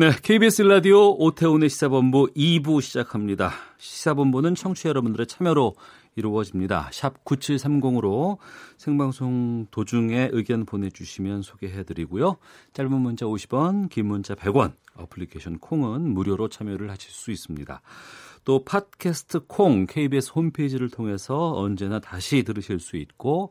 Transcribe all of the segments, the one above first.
네, KBS 라디오 오태훈의 시사본부 2부 시작합니다. 시사본부는 청취자 여러분들의 참여로 이루어집니다. 샵 9730으로 생방송 도중에 의견 보내주시면 소개해드리고요. 짧은 문자 50원, 긴 문자 100원, 어플리케이션 콩은 무료로 참여를 하실 수 있습니다. 또 팟캐스트 콩 KBS 홈페이지를 통해서 언제나 다시 들으실 수 있고 또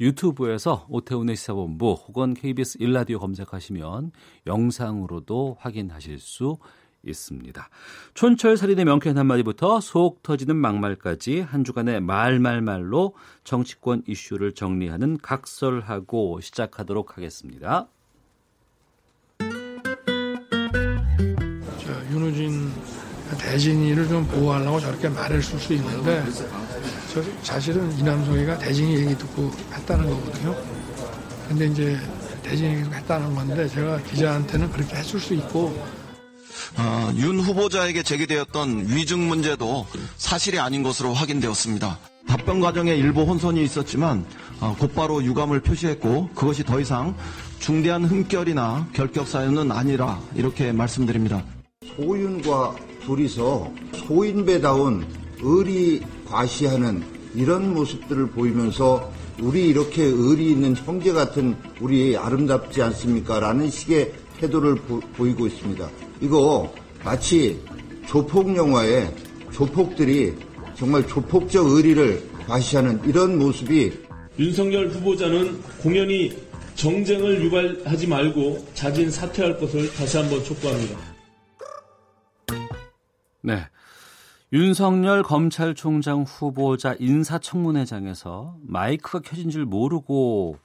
유튜브에서 오태훈의 시사본부 혹은 KBS 일라디오 검색하시면 영상으로도 확인하실 수 있습니다. 촌철살인의 명쾌한 한마디부터 속 터지는 막말까지 한 주간의 말말말로 정치권 이슈를 정리하는 각설하고 시작하도록 하겠습니다. 저 윤우진 대진이를 좀 보호하려고 저렇게 말했을 수 있는데 저 사실은 이남성이가 대진이 얘기 듣고 했다는 거거든요. 근데 이제 대진이 했다는 건데 제가 기자한테는 그렇게 했을 수 있고 어, 윤 후보자에게 제기되었던 위증 문제도 사실이 아닌 것으로 확인되었습니다. 답변 과정에 일부 혼선이 있었지만 어, 곧바로 유감을 표시했고 그것이 더 이상 중대한 흠결이나 결격 사유는 아니라 이렇게 말씀드립니다. 소윤과 둘이서 소인배다운 의리 과시하는 이런 모습들을 보이면서 우리 이렇게 의리 있는 형제 같은 우리 아름답지 않습니까? 라는 식의 태도를 보, 보이고 있습니다. 이거 마치 조폭 영화에 조폭들이 정말 조폭적 의리를 과시하는 이런 모습이 윤석열 후보자는 공연히 정쟁을 유발하지 말고 자진 사퇴할 것을 다시 한번 촉구합니다. 네. 윤석열 검찰총장 후보자 인사청문회장에서 마이크가 켜진 줄 모르고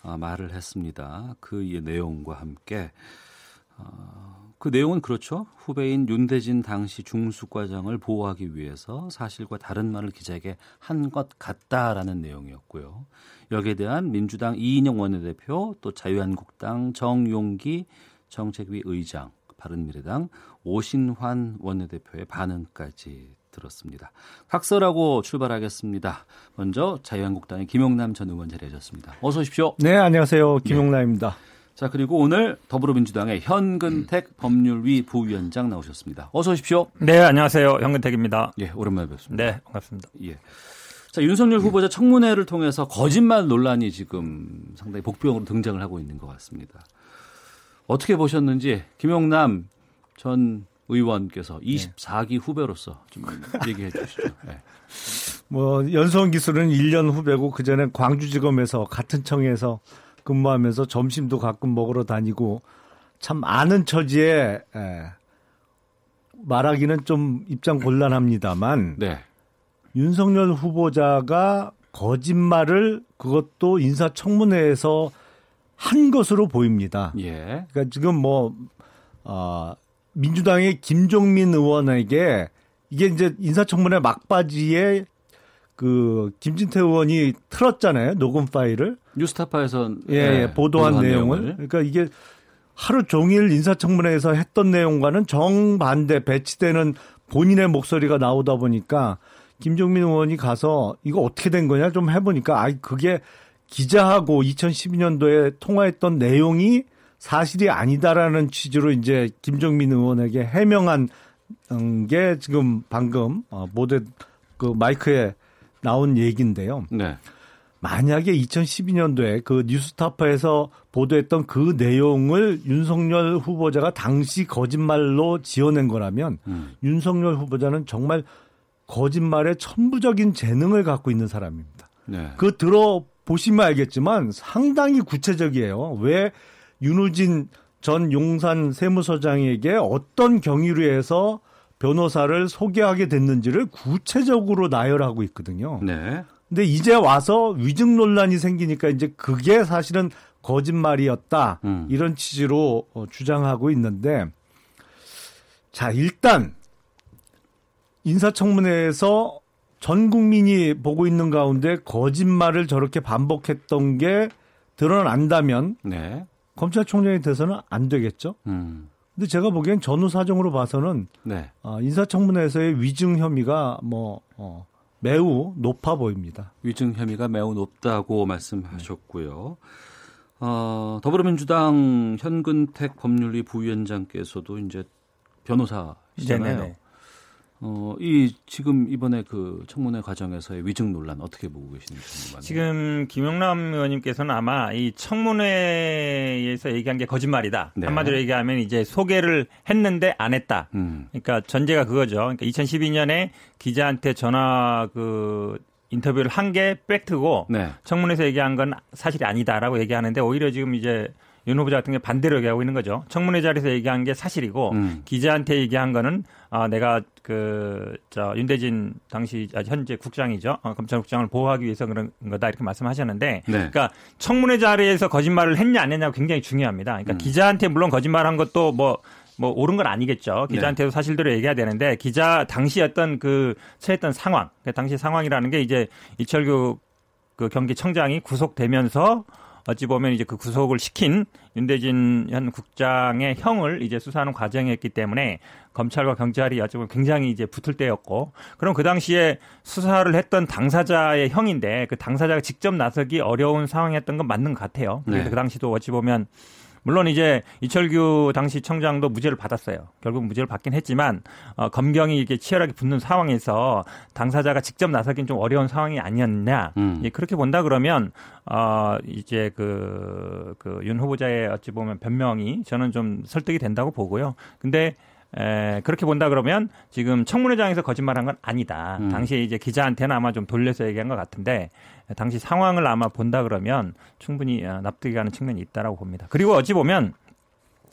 아, 말을 했습니다. 그 내용과 함께 어, 그 내용은 그렇죠. 후배인 윤대진 당시 중수과장을 보호하기 위해서 사실과 다른 말을 기자에게 한 것 같다라는 내용이었고요. 여기에 대한 민주당 이인영 원내대표 또 자유한국당 정용기 정책위 의장 바른미래당 오신환 원내대표의 반응까지 들었습니다. 각설하고 출발하겠습니다. 먼저 자유한국당의 김용남 전 의원 자리하셨습니다. 어서 오십시오. 네, 안녕하세요. 김용남입니다. 네. 자, 그리고 오늘 더불어민주당의 현근택 법률위 부위원장 나오셨습니다. 어서 오십시오. 네, 안녕하세요. 현근택입니다. 예, 오랜만에 뵙습니다. 네, 반갑습니다. 예. 자, 윤석열 후보자 청문회를 통해서 거짓말 논란이 지금 상당히 복병으로 등장을 하고 있는 것 같습니다. 어떻게 보셨는지 김용남 전 의원께서 24기 후배로서 좀 얘기해 주시죠. 네. 뭐 연수원 기술은 1년 후배고 그 전에 광주지검에서 같은 청에서 근무하면서 점심도 가끔 먹으러 다니고 참 아는 처지에 에, 말하기는 좀 입장 곤란합니다만 네. 윤석열 후보자가 거짓말을 그것도 인사청문회에서 한 것으로 보입니다. 예. 그러니까 지금 뭐 어, 민주당의 김종민 의원에게 이게 이제 인사청문회 막바지에 그 김진태 의원이 틀었잖아요 녹음 파일을 뉴스타파에서 예, 예 보도한, 보도한 내용을. 내용을 그러니까 이게 하루 종일 인사청문회에서 했던 내용과는 정반대 배치되는 본인의 목소리가 나오다 보니까 김종민 의원이 가서 이거 어떻게 된 거냐 좀 해보니까 아 그게 기자하고 2012년도에 통화했던 내용이 사실이 아니다라는 취지로 이제 김종민 의원에게 해명한 음, 게 지금 방금 어, 모델 그 마이크에 나온 얘기인데요. 네. 만약에 2012년도에 그 뉴스타파에서 보도했던 그 내용을 윤석열 후보자가 당시 거짓말로 지어낸 거라면 음. 윤석열 후보자는 정말 거짓말에 천부적인 재능을 갖고 있는 사람입니다. 네. 그 들어 보시면 알겠지만 상당히 구체적이에요. 왜 윤우진 전 용산 세무서장에게 어떤 경위로 해서 변호사를 소개하게 됐는지를 구체적으로 나열하고 있거든요. 네. 근데 이제 와서 위증 논란이 생기니까 이제 그게 사실은 거짓말이었다. 음. 이런 취지로 어, 주장하고 있는데 자, 일단 인사청문회에서 전 국민이 보고 있는 가운데 거짓말을 저렇게 반복했던 게 드러난다면 네. 검찰총장이 돼서는 안 되겠죠. 음. 근데 제가 보기엔 전후 사정으로 봐서는 네. 어, 인사청문회에서의 위증 혐의가 뭐 어, 매우 높아 보입니다. 위증 혐의가 매우 높다고 말씀하셨고요. 어, 더불어민주당 현근택 법률위 부위원장께서도 이제 변호사시잖아요. 네네네. 어, 이 지금 이번에 그 청문회 과정에서의 위증 논란 어떻게 보고 계시는지. 지금 김영남 의원님께서는 아마 이 청문회에서 얘기한 게 거짓말이다. 네. 한마디로 얘기하면 이제 소개를 했는데 안 했다. 음. 그러니까 전제가 그거죠. 그러니까 2012년에 기자한테 전화 그 인터뷰를 한 게 팩트고 네. 청문회에서 얘기한 건 사실이 아니다라고 얘기하는데 오히려 지금 이제 윤 후보자 같은 게 반대로 얘기하고 있는 거죠. 청문회 자리에서 얘기한 게 사실이고 음. 기자한테 얘기한 거는 아 내가 그저 윤대진 당시 아, 현재 국장이죠. 어, 검찰국장을 보호하기 위해서 그런 거다 이렇게 말씀하셨는데 네. 그러니까 청문회 자리에서 거짓말을 했냐 안 했냐가 굉장히 중요합니다. 그러니까 음. 기자한테 물론 거짓말한 것도 뭐뭐 뭐 옳은 건 아니겠죠. 기자한테도 네. 사실대로 얘기해야 되는데 기자 당시 어떤 그 처했던 상황, 그 당시 상황이라는 게 이제 이철규 그 경기청장이 구속되면서 어찌 보면 이제 그 구속을 시킨 윤대진 현 국장의 형을 이제 수사하는 과정이었기 때문에 검찰과 경찰이 어찌 보면 굉장히 이제 붙을 때였고 그럼 그 당시에 수사를 했던 당사자의 형인데 그 당사자가 직접 나서기 어려운 상황이었던 건 맞는 것 같아요. 그래서 네. 그 당시도 어찌 보면 물론 이제 이철규 당시 청장도 무죄를 받았어요. 결국 무죄를 받긴 했지만 어, 검경이 이게 치열하게 붙는 상황에서 당사자가 직접 나서긴 좀 어려운 상황이 아니었냐. 음. 예, 그렇게 본다 그러면 어 이제 그 그 윤 후보자의 어찌 보면 변명이 저는 좀 설득이 된다고 보고요. 근데 에, 그렇게 본다 그러면 지금 청문회장에서 거짓말한 건 아니다. 음. 당시에 이제 기자한테는 아마 좀 돌려서 얘기한 것 같은데 당시 상황을 아마 본다 그러면 충분히 어, 납득이 가는 측면이 있다라고 봅니다. 그리고 어찌 보면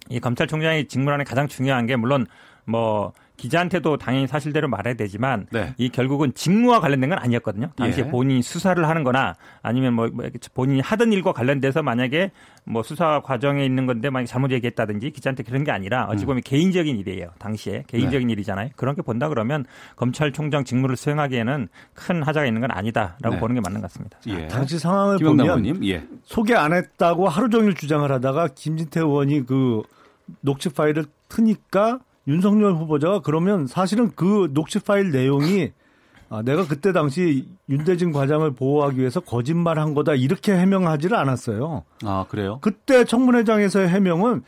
이 검찰총장이 직무라는 가장 중요한 게 물론 뭐 기자한테도 당연히 사실대로 말해야 되지만 네. 이 결국은 직무와 관련된 건 아니었거든요. 당시에 예. 본인이 수사를 하는 거나 아니면 뭐, 뭐 본인이 하던 일과 관련돼서 만약에 뭐 수사 과정에 있는 건데 만약에 잘못 얘기했다든지 기자한테 그런 게 아니라 어찌 보면 음. 개인적인 일이에요. 당시에 개인적인 네. 일이잖아요. 그런 게 본다 그러면 검찰총장 직무를 수행하기에는 큰 하자가 있는 건 아니다라고 네. 보는 게 맞는 것 같습니다. 예. 당시 상황을 보면 예. 소개 안 했다고 하루 종일 주장을 하다가 김진태 의원이 그 녹취 파일을 트니까 윤석열 후보자가 그러면 사실은 그 녹취 파일 내용이 아, 내가 그때 당시 윤대진 과장을 보호하기 위해서 거짓말한 거다 이렇게 해명하지를 않았어요. 아 그래요? 그때 청문회장에서의 해명은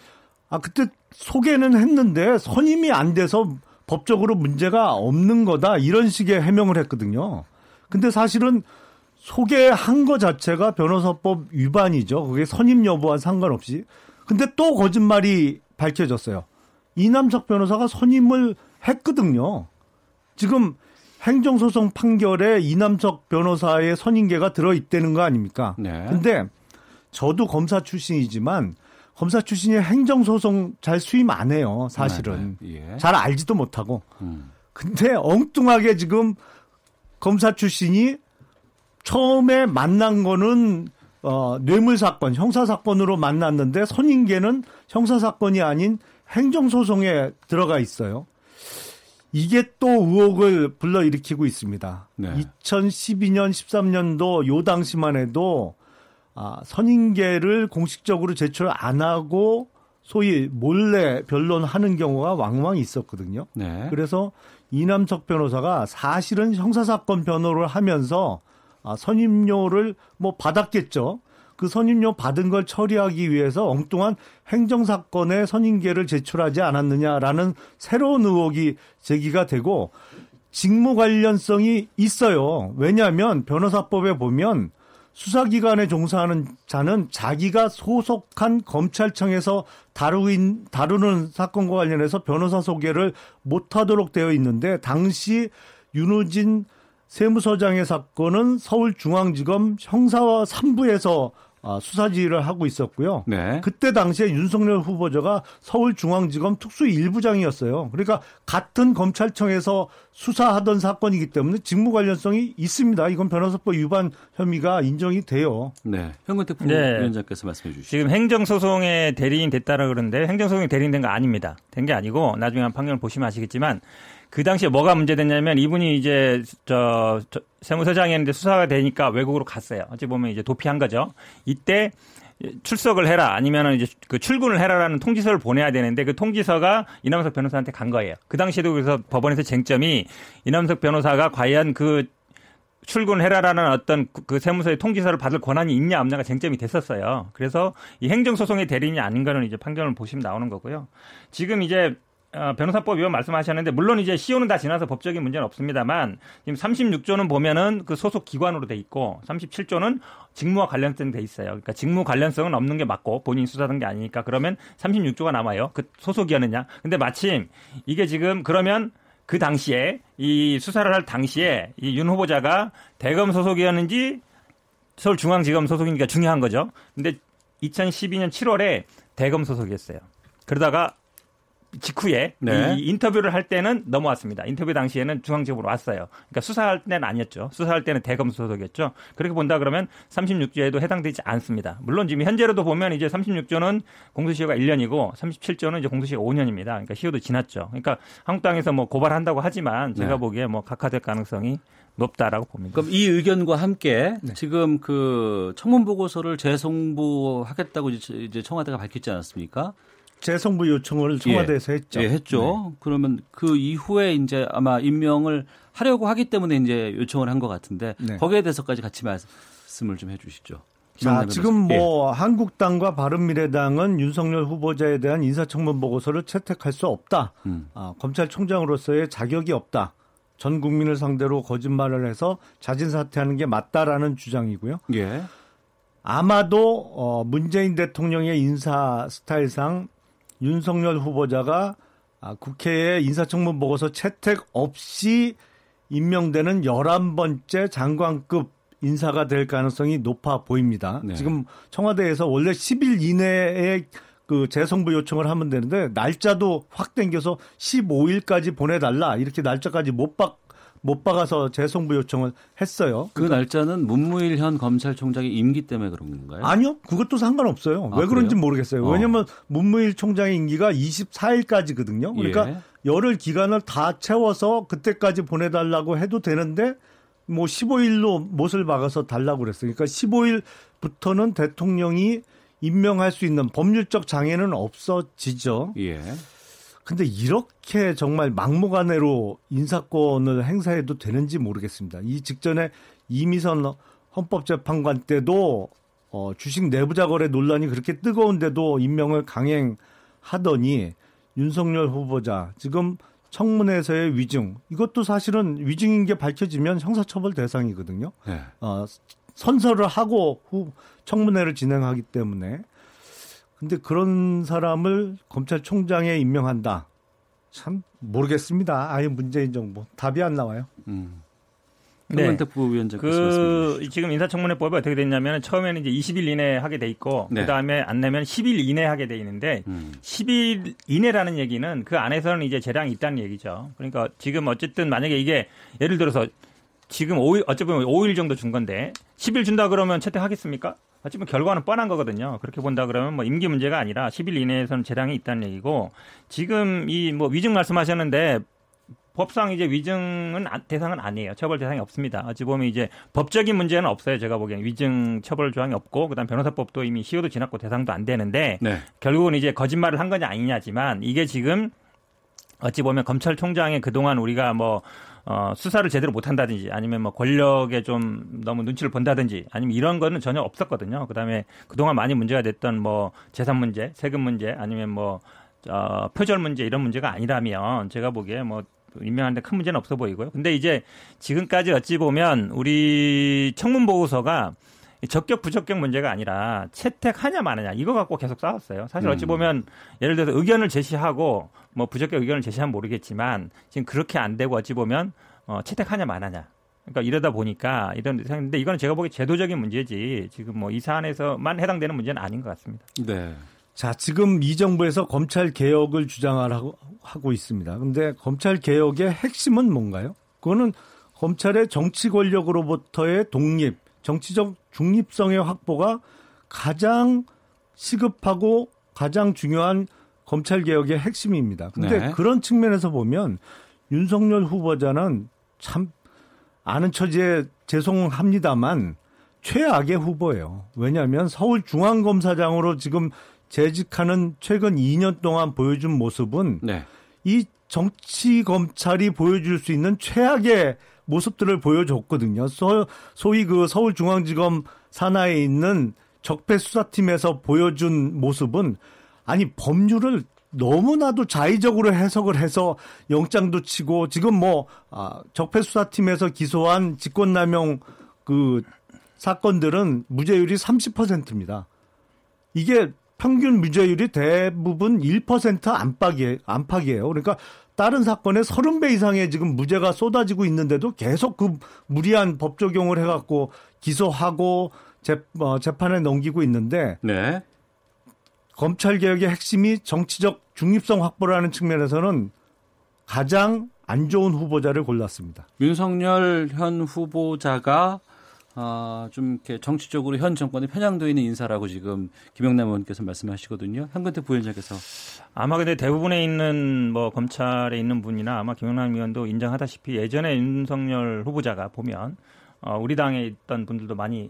아 그때 소개는 했는데 선임이 안 돼서 법적으로 문제가 없는 거다 이런 식의 해명을 했거든요. 근데 사실은 소개한 거 자체가 변호사법 위반이죠. 그게 선임 여부와 상관없이. 근데 또 거짓말이 밝혀졌어요. 이남석 변호사가 선임을 했거든요. 지금 행정소송 판결에 이남석 변호사의 선임계가 들어있다는 거 아닙니까? 네. 근데 저도 검사 출신이지만 검사 출신이 행정소송 잘 수임 안 해요, 사실은. 네, 네. 예. 잘 알지도 못하고. 음. 근데 엉뚱하게 지금 검사 출신이 처음에 만난 거는 어, 뇌물 사건, 형사 사건으로 만났는데 선임계는 형사 사건이 아닌 행정소송에 들어가 있어요. 이게 또 의혹을 불러일으키고 있습니다. 네. 2012년, 13년도 요 당시만 해도 아, 선임계를 공식적으로 제출 안 하고 소위 몰래 변론하는 경우가 왕왕 있었거든요. 네. 그래서 이남석 변호사가 사실은 형사사건 변호를 하면서 아, 선임료를 뭐 받았겠죠. 그 선임료 받은 걸 처리하기 위해서 엉뚱한 행정사건의 선임계를 제출하지 않았느냐라는 새로운 의혹이 제기가 되고 직무 관련성이 있어요. 왜냐하면 변호사법에 보면 수사기관에 종사하는 자는 자기가 소속한 검찰청에서 다루인, 다루는 사건과 관련해서 변호사 소개를 못하도록 되어 있는데 당시 윤우진 세무서장의 사건은 서울중앙지검 형사와 3부에서 아, 수사지휘를 하고 있었고요. 네. 그때 당시에 윤석열 후보자가 서울중앙지검 특수 일부장이었어요. 그러니까 같은 검찰청에서 수사하던 사건이기 때문에 직무 관련성이 있습니다. 이건 변호사법 위반 혐의가 인정이 돼요. 네. 현근택 부위원장께서 네. 말씀해 주시죠. 지금 행정소송의 대리인 됐다라 그러는데 행정소송의 대리인 된 거 아닙니다. 된 게 아니고 나중에 한 판결을 보시면 아시겠지만 그 당시에 뭐가 문제됐냐면 이분이 이제 저, 저 세무서장이었는데 수사가 되니까 외국으로 갔어요. 어찌 보면 이제 도피한 거죠. 이때 출석을 해라 아니면 이제 그 출근을 해라라는 통지서를 보내야 되는데 그 통지서가 이남석 변호사한테 간 거예요. 그 당시에도 그래서 법원에서 쟁점이 이남석 변호사가 과연 그 출근해라라는 어떤 그, 그 세무서의 통지서를 받을 권한이 있냐 없냐가 쟁점이 됐었어요. 그래서 이 행정소송의 대리인이 아닌 가는 이제 판결을 보시면 나오는 거고요. 지금 이제 어, 변호사법 위원 말씀하셨는데 물론 이제 시효는 다 지나서 법적인 문제는 없습니다만 지금 36조는 보면은 그 소속 기관으로 돼 있고 37조는 직무와 관련성 돼 있어요. 그러니까 직무 관련성은 없는 게 맞고 본인 수사한 게 아니니까 그러면 36조가 남아요. 그 소속이었느냐? 근데 마침 이게 지금 그러면 그 당시에 이 수사를 할 당시에 이 윤 후보자가 대검 소속이었는지 서울중앙지검 소속이니까 중요한 거죠. 근데 2012년 7월에 대검 소속이었어요. 그러다가 직후에 네. 이 인터뷰를 할 때는 넘어왔습니다. 인터뷰 당시에는 중앙지검으로 왔어요. 그러니까 수사할 때는 아니었죠. 수사할 때는 대검 소속이었죠. 그렇게 본다 그러면 36조에도 해당되지 않습니다. 물론 지금 현재로도 보면 이제 36조는 공소시효가 1년이고 37조는 이제 공소시효 5년입니다. 그러니까 시효도 지났죠. 그러니까 한국당에서 뭐 고발한다고 하지만 제가 네. 보기에 뭐 각하될 가능성이 높다라고 봅니다. 그럼 이 의견과 함께 네. 지금 그 청문 보고서를 재송부하겠다고 이제 청와대가 밝혔지 않았습니까? 재송부 요청을 청와대에서 예. 했죠. 예, 했죠. 네. 그러면 그 이후에 이제 아마 임명을 하려고 하기 때문에 이제 요청을 한 것 같은데 네. 거기에 대해서까지 같이 말씀을 좀 해주시죠. 자, 지금 뭐 예. 한국당과 바른미래당은 윤석열 후보자에 대한 인사청문 보고서를 채택할 수 없다. 음. 아, 검찰총장으로서의 자격이 없다. 전 국민을 상대로 거짓말을 해서 자진 사퇴하는 게 맞다라는 주장이고요. 예. 아마도 어, 문재인 대통령의 인사 스타일상 윤석열 후보자가 아, 국회에 인사청문 보고서 채택 없이 임명되는 11번째 장관급 인사가 될 가능성이 높아 보입니다. 네. 지금 청와대에서 원래 10일 이내에 그 재송부 요청을 하면 되는데 날짜도 확 당겨서 15일까지 보내달라 이렇게 날짜까지 못 받 못 박아서 재송부 요청을 했어요. 그 그러니까 말자는 문무일 현 검찰총장의 임기 때문에 그런 건가요? 아니요. 그것도 상관없어요. 아, 왜 그런지 모르겠어요. 어. 왜냐하면 문무일 총장의 임기가 24일까지거든요. 그러니까 예. 열흘 기간을 다 채워서 그때까지 보내달라고 해도 되는데 뭐 15일로 못을 박아서 달라고 그랬어요. 그러니까 15일부터는 대통령이 임명할 수 있는 법률적 장애는 없어지죠. 예. 근데 이렇게 정말 막무가내로 인사권을 행사해도 되는지 모르겠습니다. 이 직전에 이미선 헌법재판관 때도 어, 주식 내부자 거래 논란이 그렇게 뜨거운데도 임명을 강행하더니 윤석열 후보자 지금 청문회에서의 위증 이것도 사실은 위증인 게 밝혀지면 형사처벌 대상이거든요. 네. 어, 선서를 하고 후 청문회를 진행하기 때문에 근데 그런 사람을 검찰총장에 임명한다. 참 모르겠습니다. 아예 문재인 정부 답이 안 나와요. 음. 네. 부위원장 그 지금 인사청문회법이 어떻게 됐냐면 처음에는 이제 20일 이내에 하게 돼 있고 네. 그다음에 안 내면 10일 이내에 하게 돼 있는데 음. 10일 이내라는 얘기는 그 안에서는 이제 재량이 있다는 얘기죠. 그러니까 지금 어쨌든 만약에 이게 예를 들어서 지금 5일 어차피 5일 정도 준 건데 10일 준다 그러면 채택하겠습니까? 어찌보면 결과는 뻔한 거거든요. 그렇게 본다 그러면 뭐 임기 문제가 아니라 10일 이내에서는 재량이 있다는 얘기고 지금 이 뭐 위증 말씀하셨는데 법상 이제 위증은 대상은 아니에요. 처벌 대상이 없습니다. 어찌 보면 이제 법적인 문제는 없어요. 제가 보기엔 위증 처벌 조항이 없고 그다음 변호사법도 이미 시효도 지났고 대상도 안 되는데 네. 결국은 이제 거짓말을 한 거냐 아니냐지만 이게 지금 어찌 보면 검찰총장의 그동안 우리가 뭐 어, 수사를 제대로 못한다든지 아니면 뭐 권력에 좀 너무 눈치를 본다든지 아니면 이런 거는 전혀 없었거든요. 그다음에 그동안 많이 문제가 됐던 뭐 재산 문제, 세금 문제 아니면 뭐 어, 표절 문제 이런 문제가 아니라면 제가 보기에 뭐 임명하는데 큰 문제는 없어 보이고요. 근데 이제 지금까지 어찌 보면 우리 청문 보고서가 적격 부적격 문제가 아니라 채택하냐 마느냐 이거 갖고 계속 싸웠어요. 사실 어찌 음. 보면 예를 들어서 의견을 제시하고 뭐 부적격 의견을 제시하면 모르겠지만 지금 그렇게 안 되고 어찌 보면 어, 채택하냐 마느냐 그러니까 이러다 보니까 이런 상황인데 이거는 제가 보기에 제도적인 문제지 지금 뭐 이 사안에서만 해당되는 문제는 아닌 것 같습니다. 네. 자, 지금 이 정부에서 검찰 개혁을 주장하고 하고 있습니다. 근데 검찰 개혁의 핵심은 뭔가요? 그거는 검찰의 정치 권력으로부터의 독립, 정치적 중립성의 확보가 가장 시급하고 가장 중요한 검찰 개혁의 핵심입니다. 근데 네. 그런 측면에서 보면 윤석열 후보자는 참 아는 처지에 죄송합니다만 최악의 후보예요. 왜냐하면 서울중앙검사장으로 지금 재직하는 최근 2년 동안 보여준 모습은 네. 이 정치 검찰이 보여줄 수 있는 최악의 모습들을 보여줬거든요. 소, 소위 그 서울중앙지검 산하에 있는 적폐 수사팀에서 보여준 모습은 아니 법률을 너무나도 자의적으로 해석을 해서 영장도 치고 지금 뭐 아, 적폐 수사팀에서 기소한 직권남용 그 사건들은 무죄율이 30%입니다. 이게 평균 무죄율이 대부분 1% 안팎이에요. 안팎이에요. 그러니까 다른 사건의 30배 이상의 지금 무죄가 쏟아지고 있는데도 계속 그 무리한 법 적용을 해갖고 기소하고 재, 어, 재판에 넘기고 있는데 네. 검찰 개혁의 핵심이 정치적 중립성 확보라는 측면에서는 가장 안 좋은 후보자를 골랐습니다. 윤석열 현 후보자가 아, 좀 이렇게 정치적으로 현 정권에 편향되어 있는 인사라고 지금 김영남 의원께서 말씀하시거든요. 현근태 부위원장께서 아마 근데 대부분에 있는 뭐 검찰에 있는 분이나 아마 김영남 의원도 인정하다시피 예전에 윤석열 후보자가 보면 어, 우리 당에 있던 분들도 많이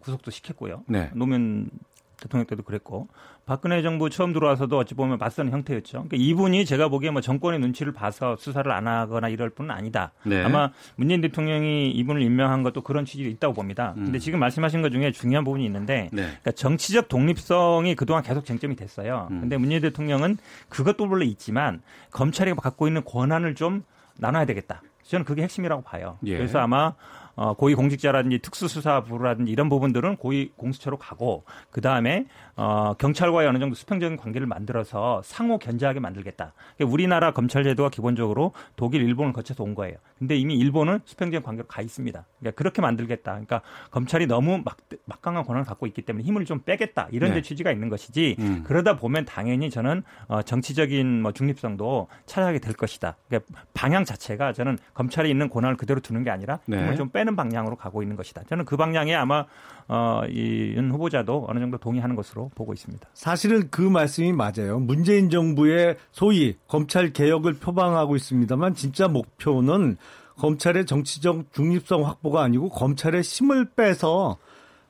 구속도 시켰고요. 네. 노무현 대통령 때도 그랬고 박근혜 정부 처음 들어와서도 어찌 보면 맞서는 형태였죠. 그러니까 이분이 제가 보기에 뭐 정권의 눈치를 봐서 수사를 안 하거나 이럴 분은 아니다. 네. 아마 문재인 대통령이 이분을 임명한 것도 그런 취지가 있다고 봅니다. 음. 근데 지금 말씀하신 것 중에 중요한 부분이 있는데 네. 그러니까 정치적 독립성이 그동안 계속 쟁점이 됐어요. 음. 근데 문재인 대통령은 그것도 물론 있지만 검찰이 갖고 있는 권한을 좀 나눠야 되겠다. 저는 그게 핵심이라고 봐요. 예. 그래서 아마 어, 고위공직자라든지 특수수사부라든지 이런 부분들은 고위공수처로 가고 그 다음에 어, 경찰과의 어느 정도 수평적인 관계를 만들어서 상호 견제하게 만들겠다. 그러니까 우리나라 검찰 제도가 기본적으로 독일, 일본을 거쳐서 온 거예요. 근데 이미 일본은 수평적인 관계로 가 있습니다. 그러니까 그렇게 만들겠다. 그러니까 검찰이 너무 막, 막강한 권한을 갖고 있기 때문에 힘을 좀 빼겠다. 이런 네. 데 취지가 있는 것이지 음. 그러다 보면 당연히 저는 어, 정치적인 뭐 중립성도 찾아가게 될 것이다. 그러니까 방향 자체가 저는 검찰이 있는 권한을 그대로 두는 게 아니라 네. 힘을 좀 빼는 방향으로 가고 있는 것이다. 저는 그 방향에 아마 어, 이윤 후보자도 어느 정도 동의하는 것으로 보고 있습니다. 사실은 그 말씀이 맞아요. 문재인 정부의 소위 검찰 개혁을 표방하고 있습니다만 진짜 목표는 검찰의 정치적 중립성 확보가 아니고 검찰의 힘을 빼서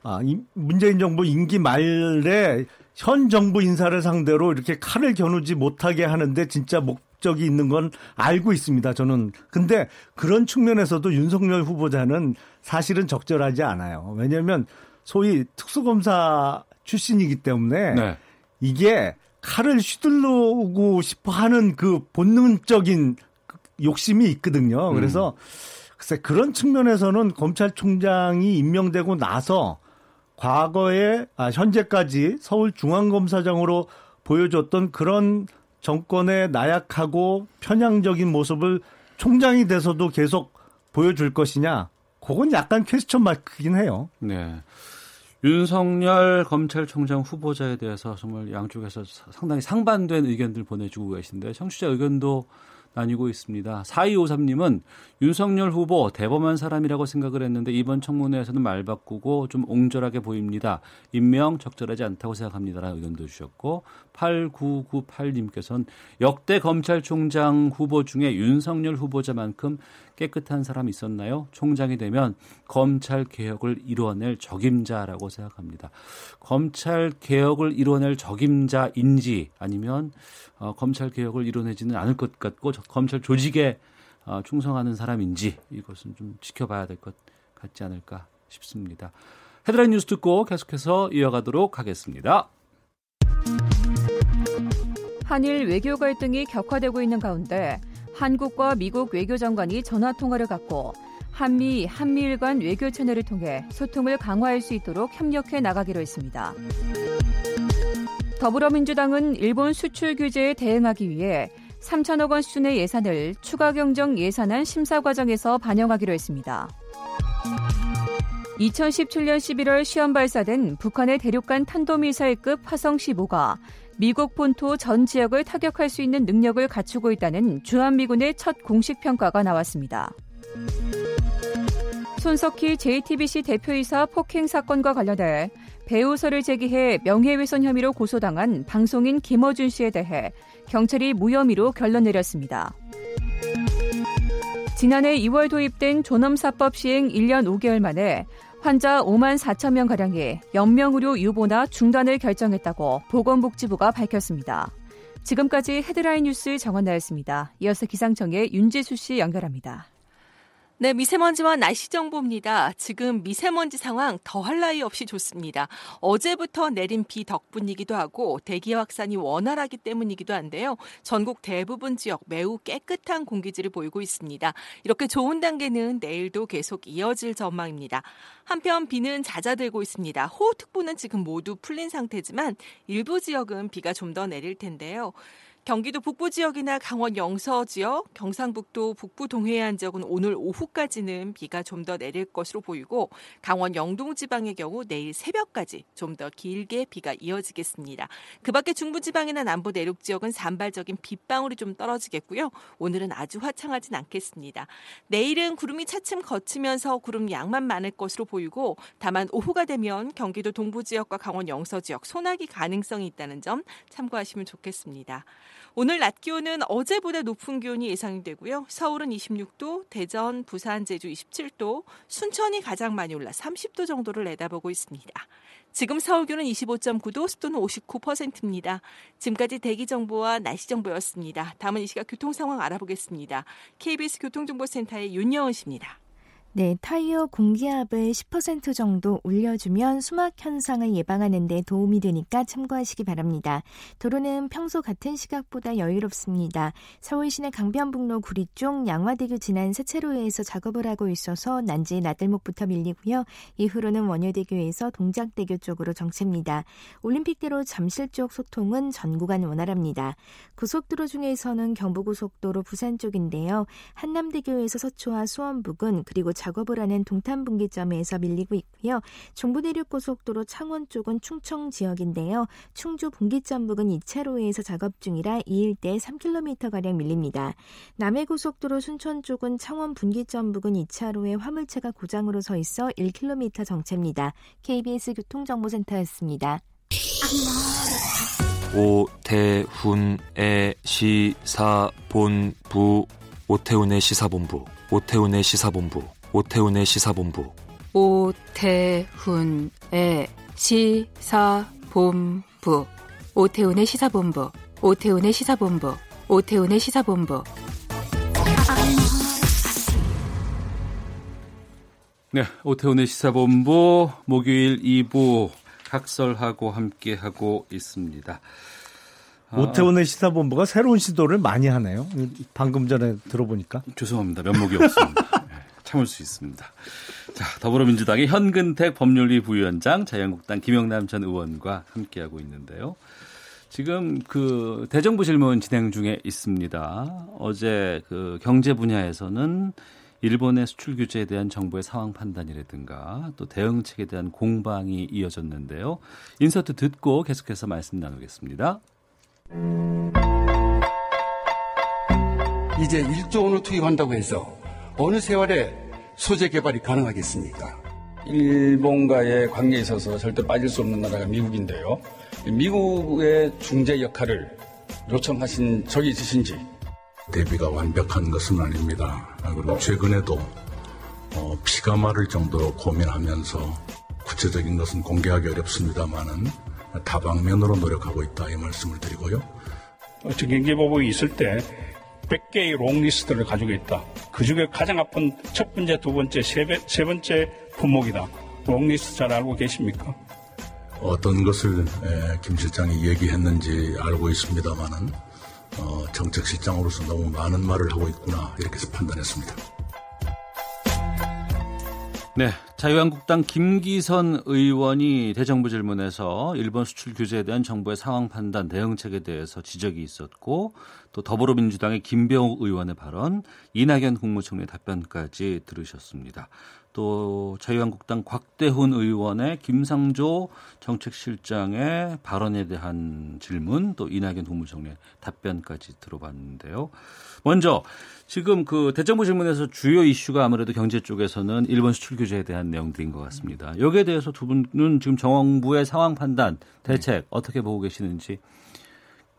아, 문재인 정부 임기 말에 현 정부 인사를 상대로 이렇게 칼을 겨누지 못하게 하는데 진짜 목 적이 있는 건 알고 있습니다. 저는. 근데 그런 측면에서도 윤석열 후보자는 사실은 적절하지 않아요. 왜냐하면 소위 특수검사 출신이기 때문에 네. 이게 칼을 휘둘르고 싶어 하는 그 본능적인 욕심이 있거든요. 음. 그래서 글쎄 그런 측면에서는 검찰총장이 임명되고 나서 과거에 아 현재까지 서울 중앙검사장으로 보여줬던 그런 정권의 나약하고 편향적인 모습을 총장이 돼서도 계속 보여줄 것이냐? 그건 약간 퀘스천 마크긴 해요. 네. 윤석열 검찰총장 후보자에 대해서 정말 양쪽에서 상당히 상반된 의견들 보내주고 계신데 청취자 의견도 나뉘고 있습니다. 4253님은 윤석열 후보 대범한 사람이라고 생각을 했는데 이번 청문회에서는 말 바꾸고 좀 옹졸하게 보입니다. 임명 적절하지 않다고 생각합니다라는 의견도 주셨고 8998님께서는 역대 검찰총장 후보 중에 윤석열 후보자만큼 깨끗한 사람이 있었나요? 총장이 되면 검찰 개혁을 이루어낼 적임자라고 생각합니다. 검찰 개혁을 이루어낼 적임자인지 아니면 어, 검찰 개혁을 이뤄내지는 않을 것 같고 검찰 조직에 어, 충성하는 사람인지 이것은 좀 지켜봐야 될 것 같지 않을까 싶습니다. 헤드라인 뉴스 듣고 계속해서 이어가도록 하겠습니다. 한일 외교 갈등이 격화되고 있는 가운데 한국과 미국 외교장관이 전화 통화를 갖고 한미, 한미일 간 외교 채널을 통해 소통을 강화할 수 있도록 협력해 나가기로 했습니다. 더불어민주당은 일본 수출 규제에 대응하기 위해 3천억 원 수준의 예산을 추가 경정 예산안 심사 과정에서 반영하기로 했습니다. 2017년 11월 시험 발사된 북한의 대륙간 탄도미사일급 화성 15가 미국 본토 전 지역을 타격할 수 있는 능력을 갖추고 있다는 주한미군의 첫 공식 평가가 나왔습니다. 손석희 JTBC 대표이사 폭행 사건과 관련해 배우설을 제기해 명예훼손 혐의로 고소당한 방송인 김어준 씨에 대해 경찰이 무혐의로 결론 내렸습니다. 지난해 2월 도입된 존엄사법 시행 1년 5개월 만에 환자 5만 4천 명 가량이 연명의료 유보나 중단을 결정했다고 보건복지부가 밝혔습니다. 지금까지 헤드라인 뉴스 정원 나였습니다. 이어서 기상청의 윤지수 씨 연결합니다. 네, 미세먼지와 날씨 정보입니다. 지금 미세먼지 상황 더할 나위 없이 좋습니다. 어제부터 내린 비 덕분이기도 하고 대기 확산이 원활하기 때문이기도 한데요. 전국 대부분 지역 매우 깨끗한 공기질을 보이고 있습니다. 이렇게 좋은 단계는 내일도 계속 이어질 전망입니다. 한편 비는 잦아들고 있습니다. 호우특보는 지금 모두 풀린 상태지만 일부 지역은 비가 좀 더 내릴 텐데요. 경기도 북부 지역이나 강원 영서 지역, 경상북도 북부 동해안 지역은 오늘 오후까지는 비가 좀 더 내릴 것으로 보이고 강원 영동 지방의 경우 내일 새벽까지 좀 더 길게 비가 이어지겠습니다. 그 밖에 중부 지방이나 남부 내륙 지역은 산발적인 빗방울이 좀 떨어지겠고요. 오늘은 아주 화창하진 않겠습니다. 내일은 구름이 차츰 거치면서 구름 양만 많을 것으로 보이고 다만 오후가 되면 경기도 동부 지역과 강원 영서 지역 소나기 가능성이 있다는 점 참고하시면 좋겠습니다. 오늘 낮 기온은 어제보다 높은 기온이 예상이 되고요. 서울은 26도, 대전, 부산, 제주 27도, 순천이 가장 많이 올라 30도 정도를 내다보고 있습니다. 지금 서울 기온은 25.9도, 습도는 59%입니다. 지금까지 대기 정보와 날씨 정보였습니다. 다음은 이 시각 교통 상황 알아보겠습니다. KBS 교통정보센터의 윤여은 씨입니다. 네, 타이어 공기압을 10% 정도 올려주면 수막 현상을 예방하는 데 도움이 되니까 참고하시기 바랍니다. 도로는 평소 같은 시각보다 여유롭습니다. 서울 시내 강변북로 구리 쪽 양화대교 지난 세차로에서 작업을 하고 있어서 난지 나들목부터 밀리고요. 이후로는 원효대교에서 동작대교 쪽으로 정체입니다. 올림픽대로 잠실 쪽 소통은 전 구간 원활합니다. 고속도로 중에서는 경부고속도로 부산 쪽인데요. 한남대교에서 서초와 수원 부근 그리고 작업을 하는 동탄 분기점에서 밀리고 있고요. 중부내륙고속도로 창원 쪽은 충청 지역인데요. 충주 분기점 부근 2차로에서 작업 중이라 이 일대 3km가량 밀립니다. 남해고속도로 순천 쪽은 창원 분기점 부근 2차로에 화물차가 고장으로 서 있어 1km 정체입니다. KBS 교통정보센터였습니다. 오태훈의 시사본부 오태훈의 시사본부 오태훈의 시사본부 오태훈의 시사본부 오태훈의 시사본부 오태훈의 시사본부 오태훈의 시사본부 오태훈의 시사본부 네, 오태훈의 시사본부 목요일 2부 각설하고 함께 하고 있습니다. 오태훈의 시사본부가 새로운 시도를 많이 하네요. 방금 전에 들어보니까. 죄송합니다. 면목이 없습니다. 참을 수 있습니다. 자, 더불어민주당의 현근택 법률위 부위원장, 자유한국당 김영남 전 의원과 함께하고 있는데요. 지금 그 대정부 질문 진행 중에 있습니다. 어제 그 경제 분야에서는 일본의 수출 규제에 대한 정부의 상황 판단이라든가 또 대응책에 대한 공방이 이어졌는데요. 인서트 듣고 계속해서 말씀 나누겠습니다. 이제 1조 원을 투입한다고 해서 어느 세월에 소재 개발이 가능하겠습니까? 일본과의 관계에 있어서 절대 빠질 수 없는 나라가 미국인데요. 미국의 중재 역할을 요청하신 적이 있으신지? 대비가 완벽한 것은 아닙니다. 그리고 최근에도 어, 피가 마를 정도로 고민하면서 구체적인 것은 공개하기 어렵습니다만은 다방면으로 노력하고 있다 이 말씀을 드리고요. 경제보복이 있을 때 100개의 롱리스트를 가지고 있다. 그 중에 가장 아픈 첫 번째, 두 번째, 세, 배, 세 번째 품목이다. 롱리스트 잘 알고 계십니까? 어떤 것을 김 실장이 얘기했는지 알고 있습니다만은 어, 정책 실장으로서 너무 많은 말을 하고 있구나 이렇게 판단했습니다. 네, 자유한국당 김기선 의원이 대정부 질문에서 일본 수출 규제에 대한 정부의 상황 판단 대응책에 대해서 지적이 있었고 또 더불어민주당의 김병욱 의원의 발언, 이낙연 국무총리의 답변까지 들으셨습니다. 또 자유한국당 곽대훈 의원의 김상조 정책실장의 발언에 대한 질문, 또 이낙연 국무총리의 답변까지 들어봤는데요. 먼저 지금 그 대정부 질문에서 주요 이슈가 아무래도 경제 쪽에서는 일본 수출 규제에 대한 내용들인 것 같습니다. 여기에 대해서 두 분은 지금 정부의 상황 판단, 대책 네. 어떻게 보고 계시는지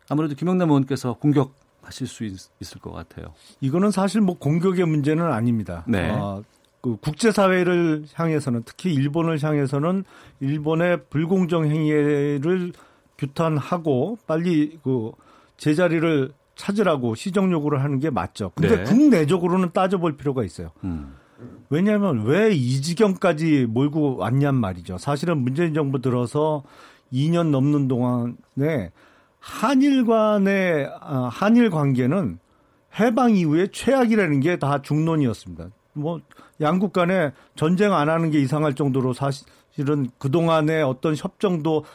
아무래도 김영남 의원께서 공격 하실 수 있, 을것 같아요. 이거는 사실 뭐 공격의 문제는 아닙니다. 네. 어, 그 국제사회를 향해서는 특히 일본을 향해서는 일본의 불공정 행위를 규탄하고 빨리 그 제자리를 찾으라고 시정 요구를 하는 게 맞죠. 근데 네. 국내적으로는 따져볼 필요가 있어요. 음. 왜냐하면 왜 이 지경까지 몰고 왔냔 말이죠. 사실은 문재인 정부 들어서 2년 넘는 동안에 한일 간의 아, 한일 관계는 해방 이후에 최악이라는 게 다 중론이었습니다. 뭐 양국 간에 전쟁 안 하는 게 이상할 정도로 사실은 그동안의 어떤 협정도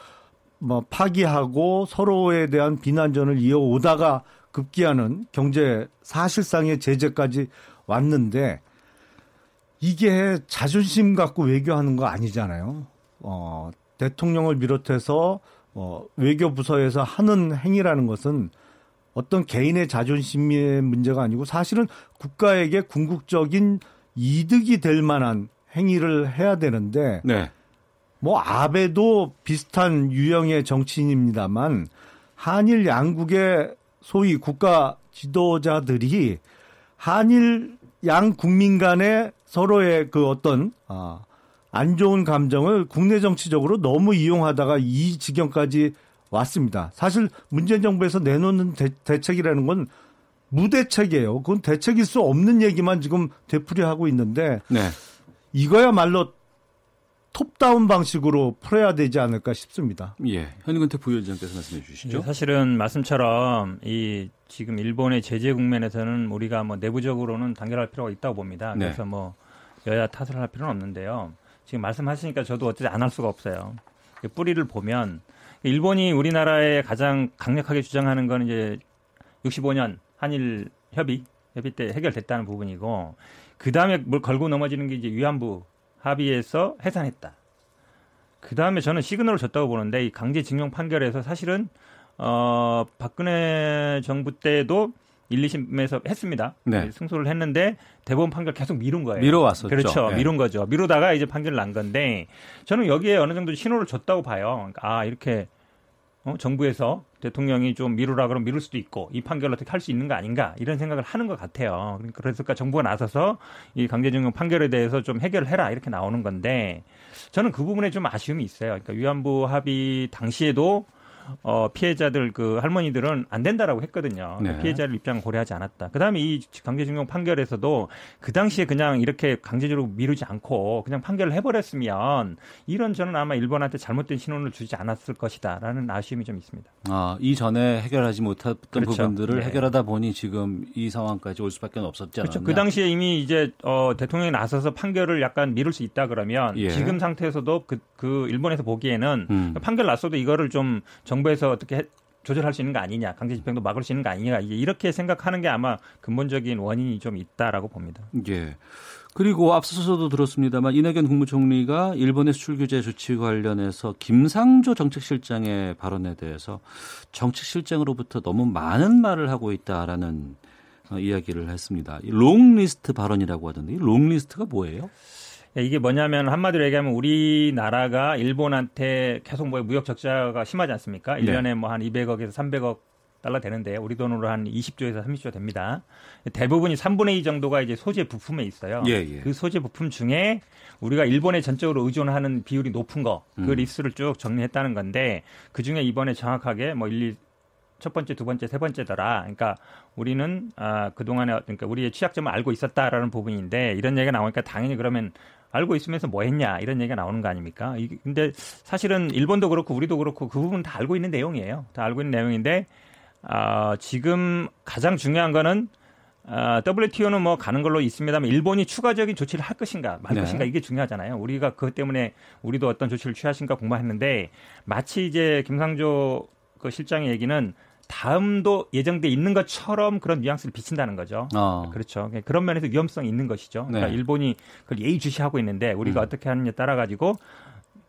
뭐 파기하고 서로에 대한 비난전을 이어오다가 급기야는 경제 사실상의 제재까지 왔는데 이게 자존심 갖고 외교하는 거 아니잖아요. 어, 대통령을 비롯해서 어, 외교 부서에서 하는 행위라는 것은 어떤 개인의 자존심의 문제가 아니고 사실은 국가에게 궁극적인 이득이 될 만한 행위를 해야 되는데 네. 뭐 아베도 비슷한 유형의 정치인입니다만 한일 양국의 소위 국가 지도자들이 한일 양 국민 간의 서로의 그 어떤 아, 안 좋은 감정을 국내 정치적으로 너무 이용하다가 이 지경까지 왔습니다. 사실 문재인 정부에서 내놓는 대, 책이라는건 무대책이에요. 그건 대책일 수 없는 얘기만 지금 되풀이하고 있는데 네. 이거야말로 톱다운 방식으로 풀어야 되지 않을까 싶습니다. 예. 현근태 부위원장께서 말씀해 주시죠. 네, 사실은 말씀처럼 이 지금 일본의 제재 국면에서는 우리가 뭐 내부적으로는 단결할 필요가 있다고 봅니다. 네. 그래서 뭐 여야 탓을 할 필요는 없는데요. 지금 말씀하시니까 저도 어찌 안 할 수가 없어요. 뿌리를 보면 일본이 우리나라에 가장 강력하게 주장하는 건 이제 65년 한일 협의 협의 때 해결됐다는 부분이고 그 다음에 뭘 걸고 넘어지는 게 이제 위안부 합의해서 해산했다. 그 다음에 저는 시그널을 줬다고 보는데 이 강제징용 판결에서 사실은 어 박근혜 정부 때도 1, 2심에서 했습니다. 네. 승소를 했는데 대법원 판결 계속 미룬 거예요. 미뤄왔었죠. 그렇죠. 네. 미룬 거죠. 미루다가 이제 판결 난 건데 저는 여기에 어느 정도 신호를 줬다고 봐요. 아 이렇게 어, 정부에서 대통령이 좀 미루라 그러면 미룰 수도 있고 이 판결을 어떻게 할 수 있는 거 아닌가 이런 생각을 하는 것 같아요. 그러니까 정부가 나서서 이 강제징용 판결에 대해서 좀 해결을 해라 이렇게 나오는 건데 저는 그 부분에 좀 아쉬움이 있어요. 그러니까 위안부 합의 당시에도 어, 피해자들 그 할머니들은 안 된다라고 했거든요. 네. 피해자를 입장을 고려하지 않았다. 그다음에 이 강제징용 판결에서도 그 당시에 그냥 이렇게 강제적으로 미루지 않고 그냥 판결을 해버렸으면 이런 저는 아마 일본한테 잘못된 신호를 주지 않았을 것이다라는 아쉬움이 좀 있습니다. 아 이전에 해결하지 못했던 그렇죠. 부분들을 네. 해결하다 보니 지금 이 상황까지 올 수밖에 없었지 않았나? 그렇죠. 그 당시에 이미 이제 어, 대통령이 나서서 판결을 약간 미룰 수 있다 그러면 예. 지금 상태에서도 그, 그 일본에서 보기에는 음. 판결 났어도 이거를 좀 정 부에서 어떻게 조절할 수 있는 거 아니냐, 강제 집행도 막을 수 있는 거 아니냐, 이렇게 생각하는 게 아마 근본적인 원인이 좀 있다라고 봅니다. 예. 그리고 앞서서도 들었습니다만 이낙연 국무총리가 일본의 수출 규제 조치 관련해서 김상조 정책실장의 발언에 대해서 정책실장으로부터 너무 많은 말을 하고 있다라는 어, 이야기를 했습니다. 롱리스트 발언이라고 하던데 롱리스트가 뭐예요? 예, 이게 뭐냐면 한마디로 얘기하면 우리나라가 일본한테 계속 뭐 무역 적자가 심하지 않습니까? 1년에 네. 뭐한 200억에서 300억 달러 되는데 우리 돈으로 한 20조에서 30조 됩니다. 대부분이 3분의 2 정도가 이제 소재 부품에 있어요. 예, 예. 그 소재 부품 중에 우리가 일본에 전적으로 의존하는 비율이 높은 거, 그 음. 리스트를 쭉 정리했다는 건데 그 중에 이번에 정확하게 뭐 1, 2, 첫 번째, 두 번째, 세 번째더라. 그러니까 우리는 아, 그동안에 그러니까 우리의 취약점을 알고 있었다라는 부분인데 이런 얘기가 나오니까 당연히 그러면 알고 있으면서 뭐 했냐 이런 얘기가 나오는 거 아닙니까? 근데 사실은 일본도 그렇고 우리도 그렇고 그 부분 다 알고 있는 내용이에요. 다 알고 있는 내용인데 아, 지금 가장 중요한 거는 아, WTO는 뭐 가는 걸로 있습니다만 일본이 추가적인 조치를 할 것인가 말 네. 것인가 이게 중요하잖아요. 우리가 그것 때문에 우리도 어떤 조치를 취하신가 궁금했는데 마치 이제 김상조 그 실장의 얘기는 다음도 예정돼 있는 것처럼 그런 뉘앙스를 비친다는 거죠. 어. 그렇죠. 그런 면에서 위험성이 있는 것이죠. 그러니까 네. 일본이 그걸 예의주시하고 있는데 우리가 음. 어떻게 하느냐에 따라 가지고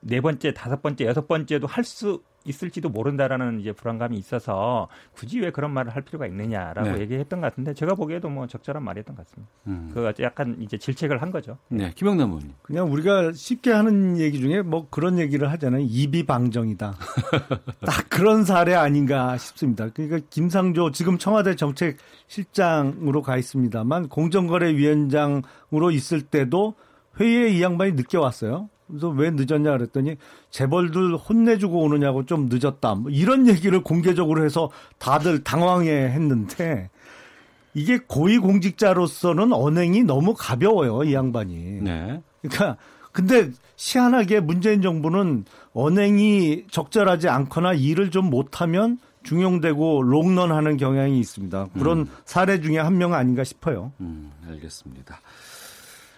네 번째, 다섯 번째, 여섯 번째도 할 수 있을지도 모른다라는 이제 불안감이 있어서 굳이 왜 그런 말을 할 필요가 있느냐라고 네. 얘기했던 것 같은데 제가 보기에도 뭐 적절한 말이었던 것 같습니다. 음. 그 약간 이제 질책을 한 거죠. 네, 김영남 의원님. 그냥 우리가 쉽게 하는 얘기 중에 뭐 그런 얘기를 하잖아요. 이비방정이다. 딱 그런 사례 아닌가 싶습니다. 그러니까 김상조 지금 청와대 정책실장으로 가 있습니다만 공정거래위원장으로 있을 때도 회의에 이 양반이 늦게 왔어요. 그래서 왜 늦었냐 그랬더니 재벌들 혼내주고 오느냐고 좀 늦었다. 뭐 이런 얘기를 공개적으로 해서 다들 당황해 했는데 이게 고위공직자로서는 언행이 너무 가벼워요, 이 양반이. 네. 그러니까 근데 희한하게 문재인 정부는 언행이 적절하지 않거나 일을 좀 못하면 중용되고 롱런하는 경향이 있습니다. 그런 음. 사례 중에 한 명 아닌가 싶어요. 음, 알겠습니다.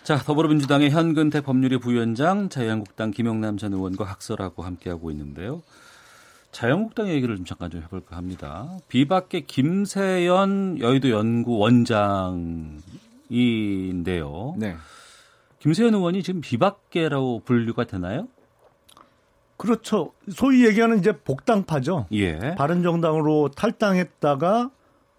자, 더불어민주당의 현근택 법률위 부위원장, 자유한국당 김영남 전 의원과 학설하고 함께하고 있는데요. 자유한국당 얘기를 좀 잠깐 좀 해볼까 합니다. 비박계 김세연 여의도 연구 원장인데요. 네. 김세연 의원이 지금 비박계라고 분류가 되나요? 그렇죠. 소위 얘기하는 이제 복당파죠. 예. 바른정당으로 탈당했다가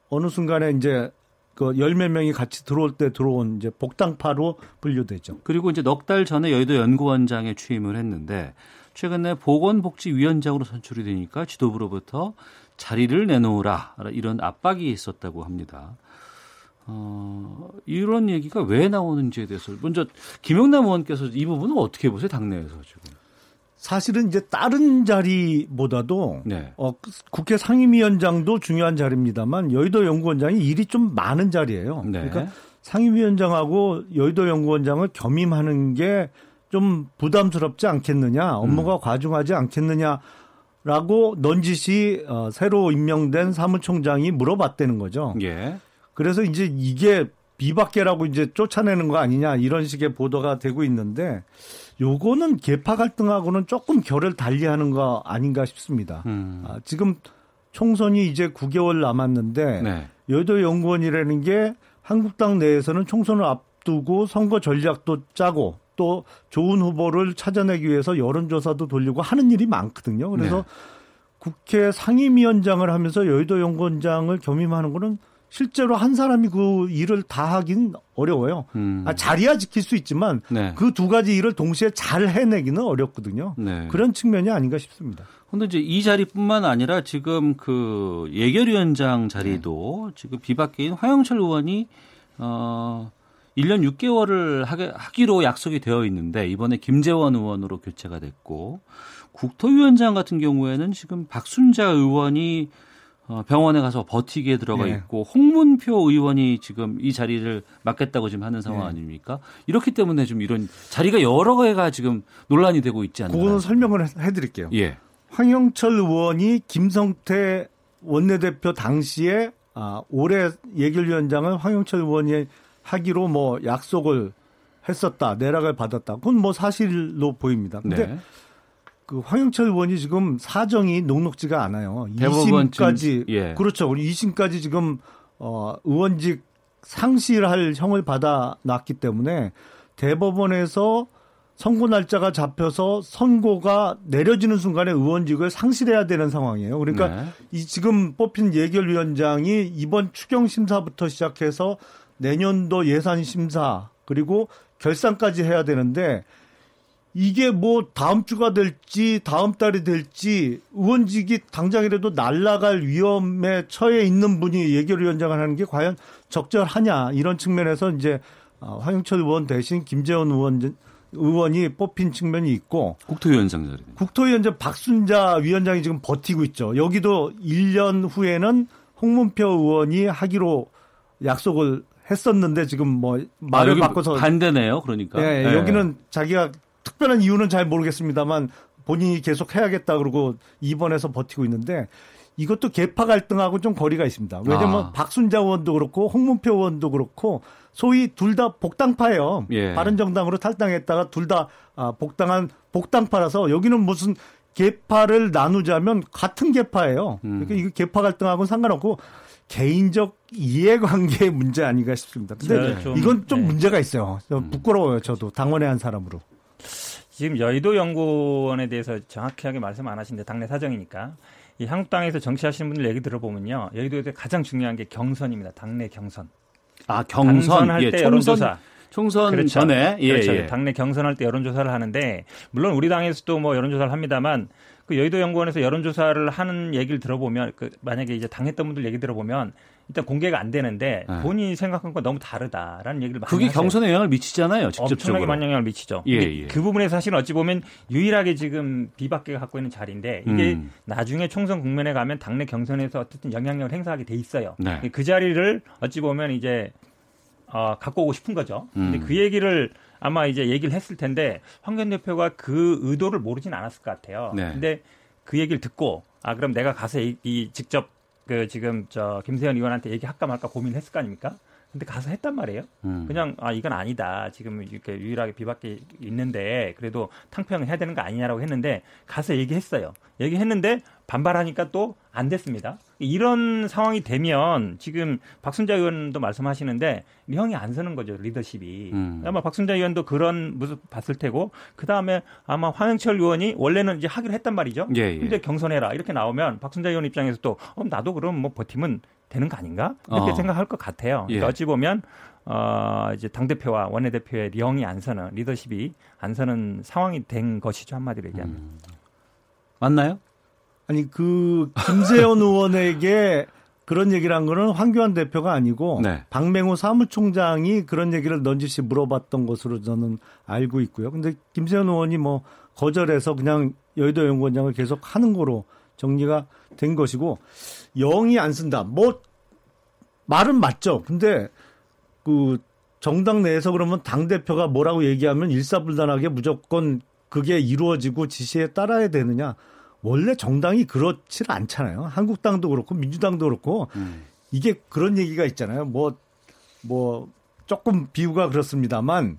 어느 순간에 이제 그열몇 명이 같이 들어올 때 들어온 이제 복당파로 분류되죠. 그리고 이제 넉 달 전에 여의도 연구원장에 취임을 했는데 최근에 보건복지위원장으로 선출이 되니까 지도부로부터 자리를 내놓으라 이런 압박이 있었다고 합니다. 어, 이런 얘기가 왜 나오는지에 대해서 먼저 김영남 의원께서 이 부분은 어떻게 보세요 당내에서 지금? 사실은 이제 다른 자리보다도 네. 어, 국회 상임위원장도 중요한 자리입니다만 여의도 연구원장이 일이 좀 많은 자리예요. 네. 그러니까 상임위원장하고 여의도 연구원장을 겸임하는 게 좀 부담스럽지 않겠느냐, 업무가 음. 과중하지 않겠느냐라고 넌지시 어, 새로 임명된 사무총장이 물어봤다는 거죠. 예. 그래서 이제 이게 비박계라고 이제 쫓아내는 거 아니냐 이런 식의 보도가 되고 있는데 요거는 개파 갈등하고는 조금 결을 달리하는 거 아닌가 싶습니다. 음. 아, 지금 총선이 이제 9개월 남았는데 네. 여도 연구원이라는 게 한국당 내에서는 총선을 앞두고 선거 전략도 짜고 또 좋은 후보를 찾아내기 위해서 여론조사도 돌리고 하는 일이 많거든요. 그래서 네. 국회 상임위원장을 하면서 여의도 연구원장을 겸임하는 거는 실제로 한 사람이 그 일을 다 하긴 어려워요. 음. 아, 자리야 지킬 수 있지만 네. 그두 가지 일을 동시에 잘 해내기는 어렵거든요. 네. 그런 측면이 아닌가 싶습니다. 근데 이제 이 자리뿐만 아니라 지금 그 예결위원장 자리도 네. 지금 비박계인 화영철 의원이 어 1년 6개월을 하게, 하기로 약속이 되어 있는데 이번에 김재원 의원으로 교체가 됐고 국토위원장 같은 경우에는 지금 박순자 의원이 어, 병원에 가서 버티기에 들어가 네. 있고 홍문표 의원이 지금 이 자리를 맡겠다고 지금 하는 상황 네. 아닙니까? 이렇기 때문에 좀 이런 자리가 여러 개가 지금 논란이 되고 있지 않나요? 그거는 설명을 해드릴게요. 예. 황영철 의원이 김성태 원내대표 당시에 아, 올해 예결위원장을 황영철 의원이 하기로 뭐 약속을 했었다, 내락을 받았다. 그건 뭐 사실로 보입니다. 근데 네. 그 황영철 의원이 지금 사정이 녹록지가 않아요. 2심까지 예. 그렇죠. 우리 2심까지 지금 어 의원직 상실할 형을 받아 놨기 때문에 대법원에서 선고 날짜가 잡혀서 선고가 내려지는 순간에 의원직을 상실해야 되는 상황이에요. 그러니까 네. 이 지금 뽑힌 예결위원장이 이번 추경 심사부터 시작해서 내년도 예산 심사 그리고 결산까지 해야 되는데 이게 뭐 다음 주가 될지 다음 달이 될지 의원직이 당장이라도 날라갈 위험에 처해 있는 분이 예결위원장을 하는 게 과연 적절하냐 이런 측면에서 이제 어, 황영철 의원 대신 김재원 의원 의원이 뽑힌 측면이 있고 국토위원장 자리 국토위원장 박순자 위원장이 지금 버티고 있죠. 여기도 1년 후에는 홍문표 의원이 하기로 약속을 했었는데 지금 뭐 말을 아, 바꿔서 반대네요. 그러니까 예, 네. 여기는 자기가 특별한 이유는 잘 모르겠습니다만 본인이 계속 해야겠다 그러고 입원해서 버티고 있는데 이것도 개파 갈등하고 좀 거리가 있습니다. 왜냐면 아. 박순자 의원도 그렇고 홍문표 의원도 그렇고 소위 둘 다 복당파예요. 예. 바른정당으로 탈당했다가 둘다 아, 복당한 복당파라서 여기는 무슨 개파를 나누자면 같은 개파예요. 음. 그러니까 이거 개파 갈등하고는 상관없고 개인적 이해관계의 문제 아닌가 싶습니다. 근데 좀, 이건 좀 네. 문제가 있어요. 좀 부끄러워요. 저도 당원의 한 사람으로. 지금 여의도 연구원에 대해서 정확하게 말씀 안 하시는데 당내 사정이니까 이 한국당에서 정치하시는 분들 얘기 들어보면요. 여의도에서 가장 중요한 게 경선입니다. 당내 경선. 아 경선 할 예, 때 여론조사. 총선 그렇죠. 전에 예, 그렇죠. 예. 당내 경선할 때 여론조사를 하는데 물론 우리 당에서도 뭐 여론조사를 합니다만 그 여의도 연구원에서 여론조사를 하는 얘기를 들어보면 그 만약에 이제 당했던 분들 얘기 들어보면 일단 공개가 안 되는데 네. 본인이 생각한 건 너무 다르다라는 얘기를 많이 그게 하세요. 경선에 영향을 미치잖아요. 직접적으로. 엄청나게 영향을 미치죠. 예, 예. 그 부분에 사실은 어찌 보면 유일하게 지금 비박계가 갖고 있는 자리인데 이게 음. 나중에 총선 국면에 가면 당내 경선에서 어쨌든 영향력을 행사하게 돼 있어요. 네. 그 자리를 어찌 보면 이제 어, 갖고 오고 싶은 거죠. 음. 근데 그 얘기를 아마 이제 얘기를 했을 텐데 황교안 대표가 그 의도를 모르진 않았을 것 같아요. 네. 근데 그 얘기를 듣고 아 그럼 내가 가서 이, 이 직접 그 지금 저 김세현 의원한테 얘기할까 말까 고민했을 거 아닙니까? 근데 가서 했단 말이에요. 음. 그냥 아 이건 아니다. 지금 이렇게 유일하게 비박계 있는데 그래도 탕평을 해야 되는 거 아니냐라고 했는데 가서 얘기했어요. 얘기했는데 반발하니까 또 안 됐습니다. 이런 상황이 되면 지금 박순자 의원도 말씀하시는데 형이 안 서는 거죠 리더십이. 음. 아마 박순자 의원도 그런 모습 봤을 테고 그 다음에 아마 황영철 의원이 원래는 이제 하기로 했단 말이죠. 예, 예. 근데 경선해라 이렇게 나오면 박순자 의원 입장에서 또 어, 나도 그럼 뭐 버티면 되는 거 아닌가 이렇게 어. 생각할 것 같아요. 그러니까 예. 어찌 보면 어, 이제 당 대표와 원내 대표의 령이 안 서는 리더십이 안 서는 상황이 된 것이죠 한마디로 얘기하면. 음. 맞나요? 아니 그 김세현 의원에게 그런 얘기를 한 거는 황교안 대표가 아니고 네. 박맹호 사무총장이 그런 얘기를 넌지시 물어봤던 것으로 저는 알고 있고요. 근데 김세현 의원이 뭐 거절해서 그냥 여의도 연구원장을 계속 하는 거로 정리가 된 것이고 영이 안 쓴다. 뭐 말은 맞죠. 근데 그 정당 내에서 그러면 당 대표가 뭐라고 얘기하면 일사불란하게 무조건 그게 이루어지고 지시에 따라야 되느냐? 원래 정당이 그렇지 않잖아요. 한국당도 그렇고 민주당도 그렇고 음. 이게 그런 얘기가 있잖아요. 뭐뭐 뭐 조금 비유가 그렇습니다만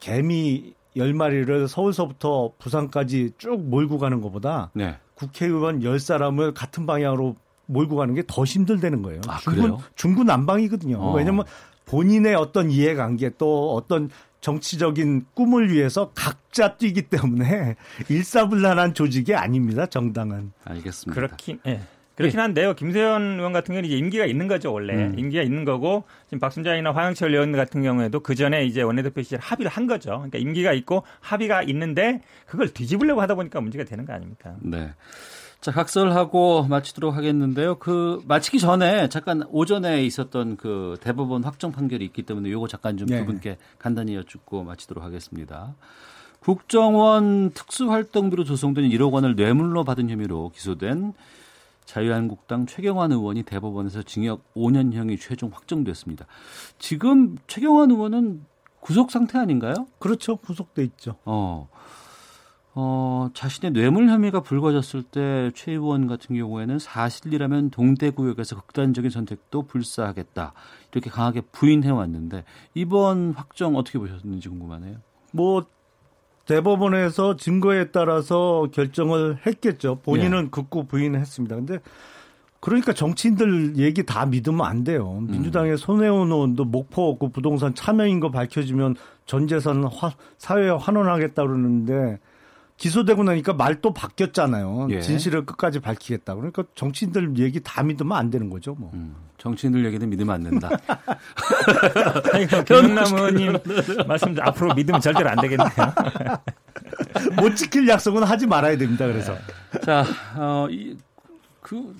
개미 열마리를 서울서부터 부산까지 쭉 몰고 가는 것보다 네. 국회의원 열사람을 같은 방향으로 몰고 가는 게 더 힘들다는 거예요. 아, 중구, 중구 난방이거든요. 어. 왜냐하면 본인의 어떤 이해관계 또 어떤 정치적인 꿈을 위해서 각자 뛰기 때문에 일사불란한 조직이 아닙니다. 정당은. 알겠습니다. 그렇긴 예. 그렇긴 한데요. 김세현 의원 같은 경우는 이제 임기가 있는 거죠, 원래. 음. 임기가 있는 거고, 지금 박순자이나 화영철 의원 같은 경우에도 그 전에 이제 원내대표 시절 합의를 한 거죠. 그러니까 임기가 있고 합의가 있는데 그걸 뒤집으려고 하다 보니까 문제가 되는 거 아닙니까? 네. 자, 각설하고 마치도록 하겠는데요. 그 마치기 전에 잠깐 오전에 있었던 그 대법원 확정 판결이 있기 때문에 요거 잠깐 좀두 네. 분께 간단히 여쭙고 마치도록 하겠습니다. 국정원 특수활동비로 조성된 1억 원을 뇌물로 받은 혐의로 기소된 자유한국당 최경환 의원이 대법원에서 징역 5년형이 최종 확정됐습니다. 지금 최경환 의원은 구속 상태 아닌가요? 그렇죠. 구속돼 있죠. 어. 어, 자신의 뇌물 혐의가 불거졌을 때 최 의원 같은 경우에는 사실이라면 동대구역에서 극단적인 선택도 불사하겠다. 이렇게 강하게 부인해 왔는데 이번 확정 어떻게 보셨는지 궁금하네요. 뭐 대법원에서 증거에 따라서 결정을 했겠죠. 본인은 예. 극구 부인했습니다. 근데 그러니까 정치인들 얘기 다 믿으면 안 돼요. 민주당의 음. 손혜원 의원도 목포 그 부동산 참여인 거 밝혀지면 전 재산 화, 사회에 환원하겠다 그러는데 기소되고 나니까 말또 바뀌었잖아요. 예. 진실을 끝까지 밝히겠다. 그러니까 정치인들 얘기 다 믿으면 안 되는 거죠, 뭐. 음, 정치인들 얘기는 믿으면 안 된다. 변남 의원님 말씀 앞으로 믿으면 절대로 안 되겠네요. 못 지킬 약속은 하지 말아야 됩니다. 그래서. 자, 어, 이, 그,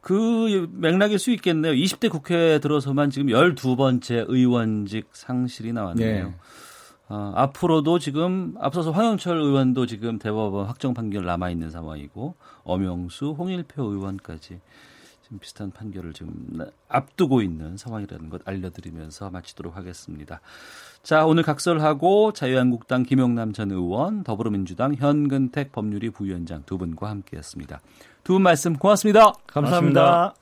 그 맥락일 수 있겠네요. 20대 국회에 들어서만 지금 12번째 의원직 상실이 나왔네요. 네. 어, 앞으로도 지금 앞서서 황영철 의원도 지금 대법원 확정 판결 남아 있는 상황이고 엄영수, 홍일표 의원까지 지금 비슷한 판결을 지금 앞두고 있는 상황이라는 것 알려드리면서 마치도록 하겠습니다. 자, 오늘 각설하고 자유한국당 김용남 전 의원, 더불어민주당 현근택 법률위 부위원장 두 분과 함께했습니다. 두 분 말씀 고맙습니다. 감사합니다.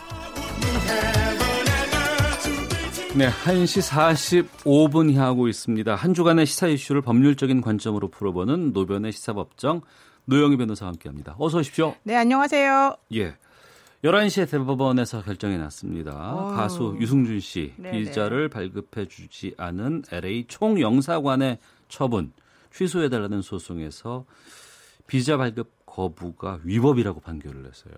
네, 1시 45분 향하고 있습니다. 한 주간의 시사 이슈를 법률적인 관점으로 풀어보는 노변의 시사법정 노영희 변호사와 함께합니다. 어서 오십시오. 네, 안녕하세요. 예. 11시에 대법원에서 결정이 났습니다. 오. 가수 유승준 씨 네네. 비자를 발급해 주지 않은 LA 총영사관의 처분 취소해달라는 소송에서 비자 발급 거부가 위법이라고 판결을 했어요.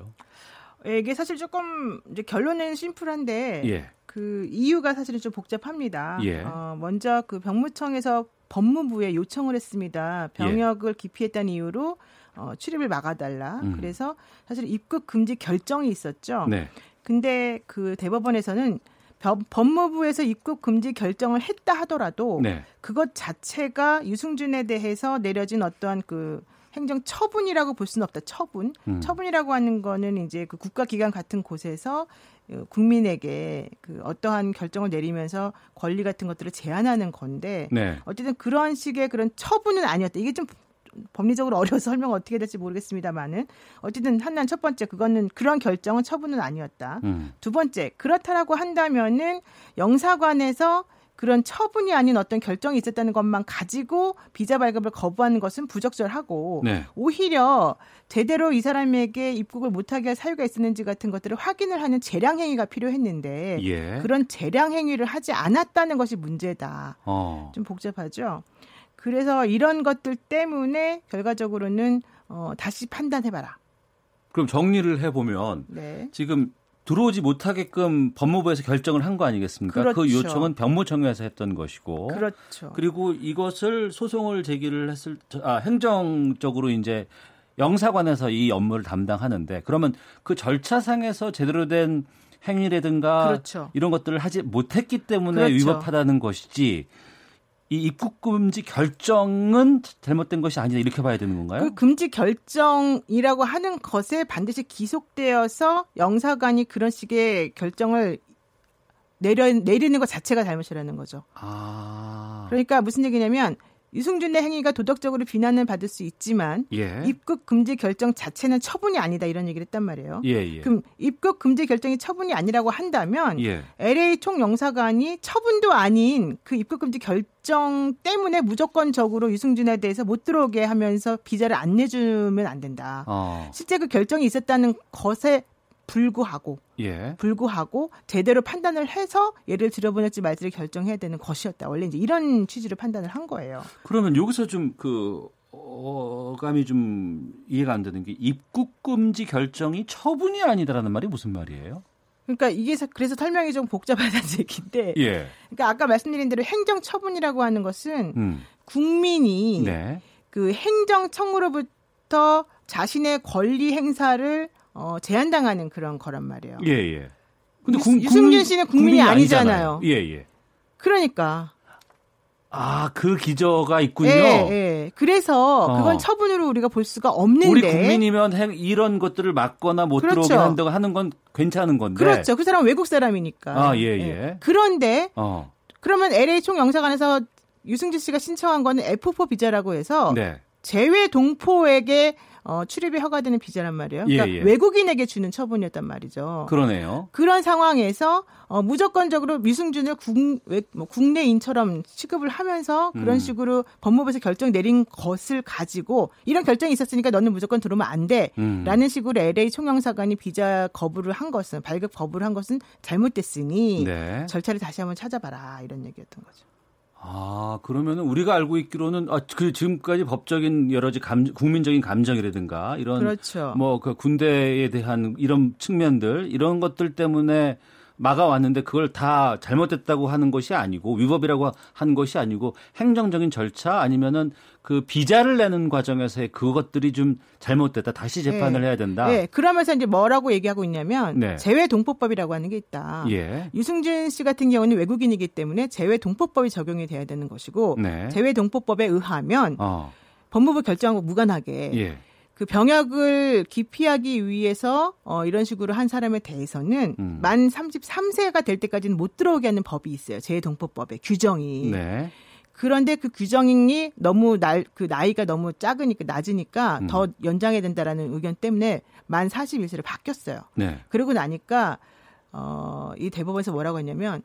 예, 이게 사실 조금 이제 결론은 심플한데 예. 그 이유가 사실은 좀 복잡합니다. 예. 어, 먼저 그 병무청에서 법무부에 요청을 했습니다. 병역을 예. 기피했다는 이유로 어, 출입을 막아달라. 음. 그래서 사실 입국 금지 결정이 있었죠. 네. 근데 그 대법원에서는 법무부에서 입국 금지 결정을 했다 하더라도 네. 그것 자체가 유승준에 대해서 내려진 어떠한 그 행정 처분이라고 볼 수는 없다. 처분. 음. 처분이라고 하는 거는 이제 그 국가기관 같은 곳에서 어, 국민에게 그 어떠한 결정을 내리면서 권리 같은 것들을 제한하는 건데 네. 어쨌든 그런 식의 그런 처분은 아니었다. 이게 좀 법리적으로 어려워서 설명 어떻게 될지 모르겠습니다만은 어쨌든 한난 첫 번째 그거는 그런 결정은 처분은 아니었다. 음. 두 번째 그렇다라고 한다면은 영사관에서 그런 처분이 아닌 어떤 결정이 있었다는 것만 가지고 비자 발급을 거부하는 것은 부적절하고 네. 오히려 제대로 이 사람에게 입국을 못하게 할 사유가 있었는지 같은 것들을 확인을 하는 재량 행위가 필요했는데 예. 그런 재량 행위를 하지 않았다는 것이 문제다. 어. 좀 복잡하죠. 그래서 이런 것들 때문에 결과적으로는 어, 다시 판단해봐라. 그럼 정리를 해보면 네. 지금 들어오지 못하게끔 법무부에서 결정을 한 거 아니겠습니까? 그 그렇죠. 그 요청은 병무청에서 했던 것이고. 그렇죠. 그리고 이것을 소송을 제기를 했을 아 행정적으로 이제 영사관에서 이 업무를 담당하는데 그러면 그 절차상에서 제대로 된 행위라든가 그렇죠. 이런 것들을 하지 못했기 때문에 그렇죠. 위법하다는 것이지 이 입국 금지 결정은 잘못된 것이 아니다 이렇게 봐야 되는 건가요? 그 금지 결정이라고 하는 것에 반드시 기속되어서 영사관이 그런 식의 결정을 내려 내리는 것 자체가 잘못이라는 거죠. 아. 그러니까 무슨 얘기냐면 유승준의 행위가 도덕적으로 비난을 받을 수 있지만 예. 입국 금지 결정 자체는 처분이 아니다 이런 얘기를 했단 말이에요. 예, 예. 그럼 입국 금지 결정이 처분이 아니라고 한다면 예. LA 총영사관이 처분도 아닌 그 입국 금지 결정 때문에 무조건적으로 유승준에 대해서 못 들어오게 하면서 비자를 안 내주면 안 된다. 어. 실제 그 결정이 있었다는 것에 불구하고 예. 불구하고 제대로 판단을 해서 예를 들어보낼지 말지를 결정해야 되는 것이었다. 원래 이제 이런 취지로 판단을 한 거예요. 그러면 여기서 좀그 어감이 좀 이해가 안 되는 게 입국 금지 결정이 처분이 아니다라는 말이 무슨 말이에요? 그러니까 이게 그래서 설명이 좀 복잡하다는 얘기인데. 예. 그러니까 아까 말씀드린 대로 행정 처분이라고 하는 것은 음. 국민이 네. 그 행정청으로부터 자신의 권리 행사를 어, 제한당하는 그런 거란 말이에요. 예, 예. 근데 유, 유승준 씨는 국민이, 국민이 아니잖아요. 예, 예. 그러니까. 아, 그 기저가 있군요. 예, 예. 그래서 어. 그건 처분으로 우리가 볼 수가 없는데. 우리 국민이면 행, 이런 것들을 막거나 못 그렇죠. 들어오게 한다고 하는 건 괜찮은 건데. 그렇죠. 그 사람은 외국 사람이니까. 아, 예, 예. 예. 그런데 어. 그러면 LA 총영사관에서 유승준 씨가 신청한 거는 F4 비자라고 해서 네. 제외 동포에게 어, 출입이 허가되는 비자란 말이에요. 그러니까 예, 예. 외국인에게 주는 처분이었단 말이죠. 그러네요. 그런 상황에서 어, 무조건적으로 미승준을 국, 뭐 국내인처럼 취급을 하면서 그런 음. 식으로 법무부에서 결정 내린 것을 가지고 이런 결정이 있었으니까 너는 무조건 들어오면 안 돼. 음. 라는 식으로 LA 총영사관이 비자 거부를 한 것은 발급 거부를 한 것은 잘못됐으니 네. 절차를 다시 한번 찾아봐라 이런 얘기였던 거죠. 아, 그러면 우리가 알고 있기로는 아, 그 지금까지 법적인 여러 가지 감, 국민적인 감정이라든가 이런 그렇죠. 뭐그 군대에 대한 이런 측면들 이런 것들 때문에 막아왔는데 그걸 다 잘못됐다고 하는 것이 아니고 위법이라고 한 것이 아니고 행정적인 절차 아니면은 그 비자를 내는 과정에서의 그것들이 좀 잘못됐다 다시 재판을 네. 해야 된다. 네. 그러면서 이제 뭐라고 얘기하고 있냐면 네. 재외 동포법이라고 하는 게 있다. 예. 유승준 씨 같은 경우는 외국인이기 때문에 재외 동포법이 적용이 돼야 되는 것이고 네. 재외 동포법에 의하면 어. 법무부 결정하고 무관하게 예. 그 병역을 기피하기 위해서 어 이런 식으로 한 사람에 대해서는 음. 만 33세가 될 때까지는 못 들어오게 하는 법이 있어요. 재외 동포법에 규정이. 네. 그런데 그 규정이 너무 날, 그 나이가 너무 작으니까 낮으니까 음. 더 연장해야 된다라는 의견 때문에 만 41세로 바뀌었어요. 네. 그러고 나니까 어, 이 대법원에서 뭐라고 했냐면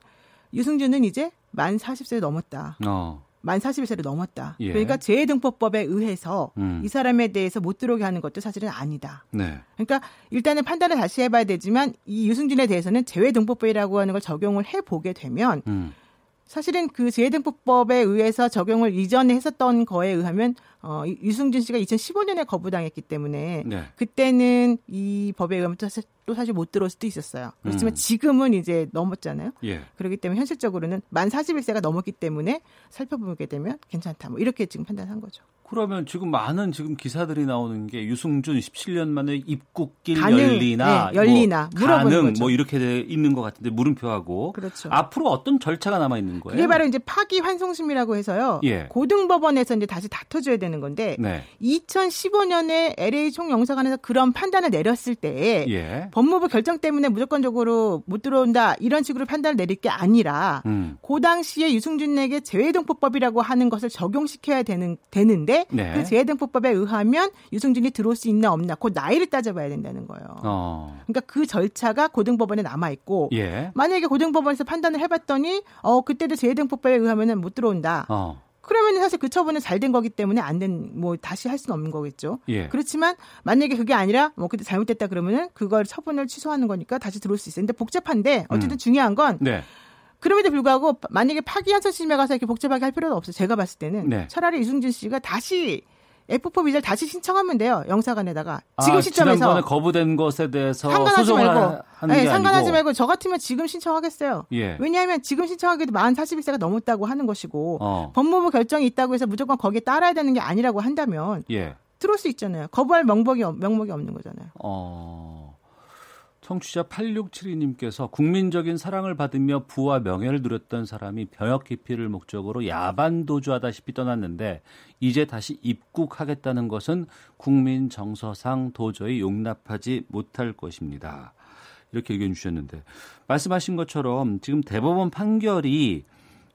유승준은 이제 만 40세 넘었다. 어. 만 41세를 넘었다. 예. 그러니까 재해등포법에 의해서 음. 이 사람에 대해서 못 들어오게 하는 것도 사실은 아니다. 네. 그러니까 일단은 판단을 다시 해봐야 되지만 이 유승준에 대해서는 재해등포법이라고 하는 걸 적용을 해보게 되면 음. 사실은 그 재해등포법에 의해서 적용을 이전에 했었던 거에 의하면 어, 유승준 씨가 2015년에 거부당했기 때문에 네. 그때는 이 법에 의하면 또 사실 못 들어올 수도 있었어요. 그렇지만 음. 지금은 이제 넘었잖아요. 예. 그렇기 때문에 현실적으로는 만 41세가 넘었기 때문에 살펴보게 되면 괜찮다. 뭐 이렇게 지금 판단한 거죠. 그러면 지금 많은 지금 기사들이 나오는 게 유승준 17년 만에 입국길 가능, 열리나, 네, 열리나 뭐 가능 거죠. 뭐 이렇게 돼 있는 것 같은데 물음표하고 그렇죠. 앞으로 어떤 절차가 남아 있는 거예요? 그게 바로 이제 파기 환송심이라고 해서요. 예. 고등법원에서 이제 다시 다퉈줘야 되는 건데 네. 2015년에 LA 총영사관에서 그런 판단을 내렸을 때 예. 법무부 결정 때문에 무조건적으로 못 들어온다 이런 식으로 판단을 내릴 게 아니라 음. 그 당시에 유승준에게 재외동포법이라고 하는 것을 적용시켜야 되는 되는데 네. 그 재해등포법에 의하면 유승준이 들어올 수 있나 없나 그 나이를 따져봐야 된다는 거예요. 어. 그러니까 그 절차가 고등법원에 남아 있고 예. 만약에 고등법원에서 판단을 해봤더니 어 그때도 재해등포법에 의하면은 못 들어온다. 어. 그러면 사실 그 처분은 잘 된 거기 때문에 안 된 뭐 다시 할 수는 없는 거겠죠. 예. 그렇지만 만약에 그게 아니라 뭐 그때 잘못됐다 그러면은 그걸 처분을 취소하는 거니까 다시 들어올 수 있어요. 근데 복잡한데 어쨌든 음. 중요한 건 네. 그럼에도 불구하고 만약에 파기환송 심에 가서 이렇게 복잡하게 할 필요는 없어요. 제가 봤을 때는 네. 차라리 이승준 씨가 다시 F4 비자를 다시 신청하면 돼요. 영사관에다가 지금 아, 시점에서 지난번에 거부된 것에 대해서 상관하지 말고, 네, 상관하지 아니고. 말고 저 같으면 지금 신청하겠어요. 예. 왜냐하면 지금 신청하기도 만 41세가 넘었다고 하는 것이고 어. 법무부 결정이 있다고 해서 무조건 거기에 따라야 되는 게 아니라고 한다면 예. 들어올 수 있잖아요. 거부할 명목이 명목이 없는 거잖아요. 어. 청취자 8672님께서 국민적인 사랑을 받으며 부와 명예를 누렸던 사람이 병역 기피를 목적으로 야반 도주하다시피 떠났는데 이제 다시 입국하겠다는 것은 국민 정서상 도저히 용납하지 못할 것입니다. 이렇게 의견 주셨는데 말씀하신 것처럼 지금 대법원 판결이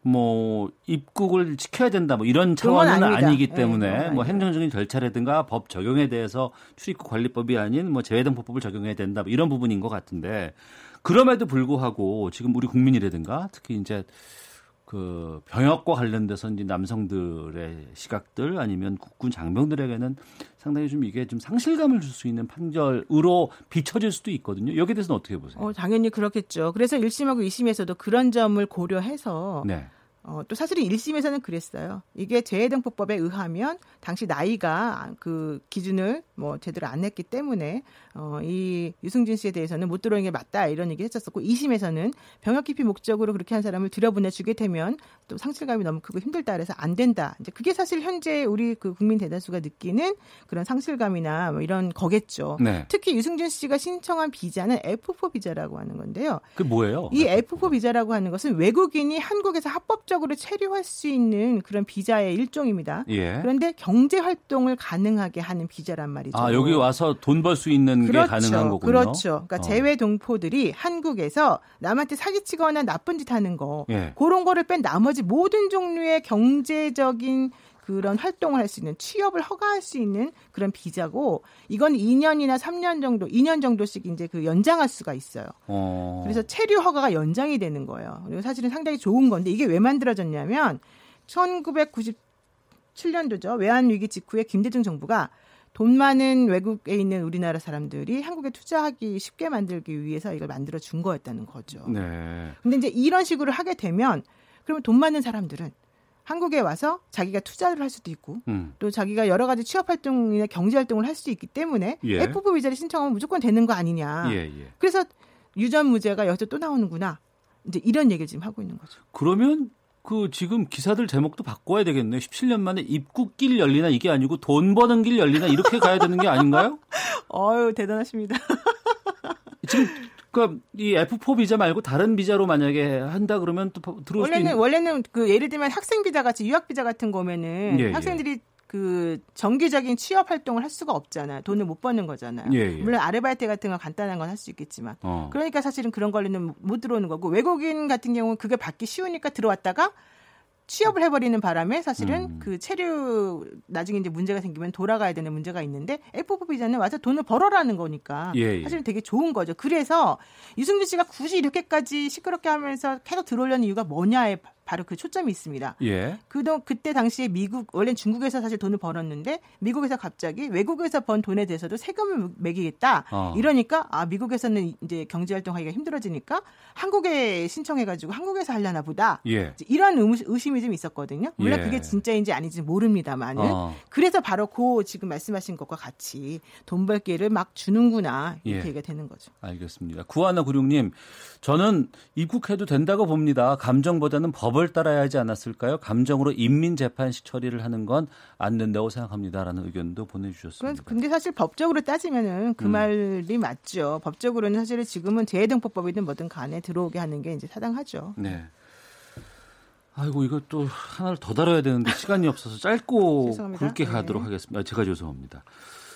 뭐 입국을 시켜야 된다 뭐 이런 차원은 아니기 네, 때문에 네, 뭐 행정적인 절차라든가 법 적용에 대해서 출입국 관리법이 아닌 뭐 재외등포법을 적용해야 된다 뭐 이런 부분인 것 같은데 그럼에도 불구하고 지금 우리 국민이라든가 특히 이제 그 병역과 관련돼서 이제 남성들의 시각들 아니면 국군 장병들에게는 상당히 좀 이게 좀 상실감을 줄 수 있는 판결으로 비춰질 수도 있거든요. 여기에 대해서는 어떻게 보세요? 어, 당연히 그렇겠죠. 그래서 1심하고 2심에서도 그런 점을 고려해서 네. 어, 또 사실은 1심에서는 그랬어요. 이게 재해등포법에 의하면 당시 나이가 그 기준을 뭐 제대로 안 했기 때문에 어, 이 유승준 씨에 대해서는 못 들어오는 게 맞다 이런 얘기 했었었고 2심에서는 병역 기피 목적으로 그렇게 한 사람을 들여보내주게 되면 또 상실감이 너무 크고 힘들다 그래서 안 된다. 이제 그게 사실 현재 우리 그 국민 대다수가 느끼는 그런 상실감이나 뭐 이런 거겠죠. 네. 특히 유승준 씨가 신청한 비자는 F4 비자라고 하는 건데요. 그 뭐예요? 이 F4 비자라고 하는 것은 외국인이 한국에서 합법적 으로 체류할 수 있는 그런 비자의 일종입니다. 예. 그런데 경제 활동을 가능하게 하는 비자란 말이죠. 아 여기 와서 돈 벌 수 있는 그렇죠. 게 가능한 거군요. 그렇죠. 그러니까 어. 재외 동포들이 한국에서 남한테 사기치거나 나쁜 짓 하는 거 예. 그런 거를 뺀 나머지 모든 종류의 경제적인 그런 활동을 할 수 있는 취업을 허가할 수 있는 그런 비자고 이건 2년이나 3년 정도, 2년 정도씩 이제 그 연장할 수가 있어요. 어. 그래서 체류 허가가 연장이 되는 거예요. 그리고 사실은 상당히 좋은 건데 이게 왜 만들어졌냐면 1997년도죠. 외환 위기 직후에 김대중 정부가 돈 많은 외국에 있는 우리나라 사람들이 한국에 투자하기 쉽게 만들기 위해서 이걸 만들어 준 거였다는 거죠. 네. 근데 이제 이런 식으로 하게 되면 그러면 돈 많은 사람들은 한국에 와서 자기가 투자를 할 수도 있고 음. 또 자기가 여러 가지 취업 활동이나 경제 활동을 할수 있기 때문에 예. F4 비자를 신청하면 무조건 되는 거 아니냐. 예, 예. 그래서 유전 무죄가 여기서 또 나오는구나. 이제 이런 얘기를 지금 하고 있는 거죠. 그러면 그 지금 기사들 제목도 바꿔야 되겠네요. 17년 만에 입국길 열리나 이게 아니고 돈 버는 길 열리나 이렇게 가야 되는 게 아닌가요? 어유 대단하십니다. 지금 그니까 이 F4 비자 말고 다른 비자로 만약에 한다 그러면 또 들어올 원래는 있는... 원래는 그 예를 들면 학생 비자 같이 유학 비자 같은 거면은 예, 예. 학생들이 예. 그 정기적인 취업 활동을 할 수가 없잖아요. 돈을 못 버는 거잖아요. 예, 예. 물론 아르바이트 같은 거 간단한 건 할 수 있겠지만. 어. 그러니까 사실은 그런 걸로는 못 들어오는 거고 외국인 같은 경우는 그게 받기 쉬우니까 들어왔다가 취업을 해버리는 바람에 사실은 음. 그 체류 나중에 이제 문제가 생기면 돌아가야 되는 문제가 있는데 F4 비자는 와서 돈을 벌어라는 거니까 예, 예. 사실은 되게 좋은 거죠. 그래서 유승준 씨가 굳이 이렇게까지 시끄럽게 하면서 계속 들어오려는 이유가 뭐냐에 바로 그 초점이 있습니다. 예. 그동 그때 당시에 미국 원래 중국에서 사실 돈을 벌었는데 미국에서 갑자기 외국에서 번 돈에 대해서도 세금을 매기겠다. 어. 이러니까 아 미국에서는 이제 경제 활동하기가 힘들어지니까 한국에 신청해가지고 한국에서 하려나 보다. 예. 이런 의심이 좀 있었거든요. 물론 예. 그게 진짜인지 아닌지 모릅니다만은 어. 그래서 바로 그 지금 말씀하신 것과 같이 돈 벌 기회를 막 주는구나 이렇게 예. 얘기가 되는 거죠. 알겠습니다. 구하나 구룡님 저는 입국해도 된다고 봅니다. 감정보다는 법 법을 따라야 하지 않았을까요? 감정으로 인민재판식 처리를 하는 건 안 된다고 생각합니다라는 의견도 보내주셨습니다. 근데 사실 법적으로 따지면은 그 음. 말이 맞죠. 법적으로는 사실은 지금은 재해등법법이든 뭐든 간에 들어오게 하는 게 이제 타당하죠. 네. 아이고 이거 또 하나를 더 다뤄야 되는데 시간이 없어서 짧고 굵게 가도록 네. 하겠습니다. 아, 제가 죄송합니다.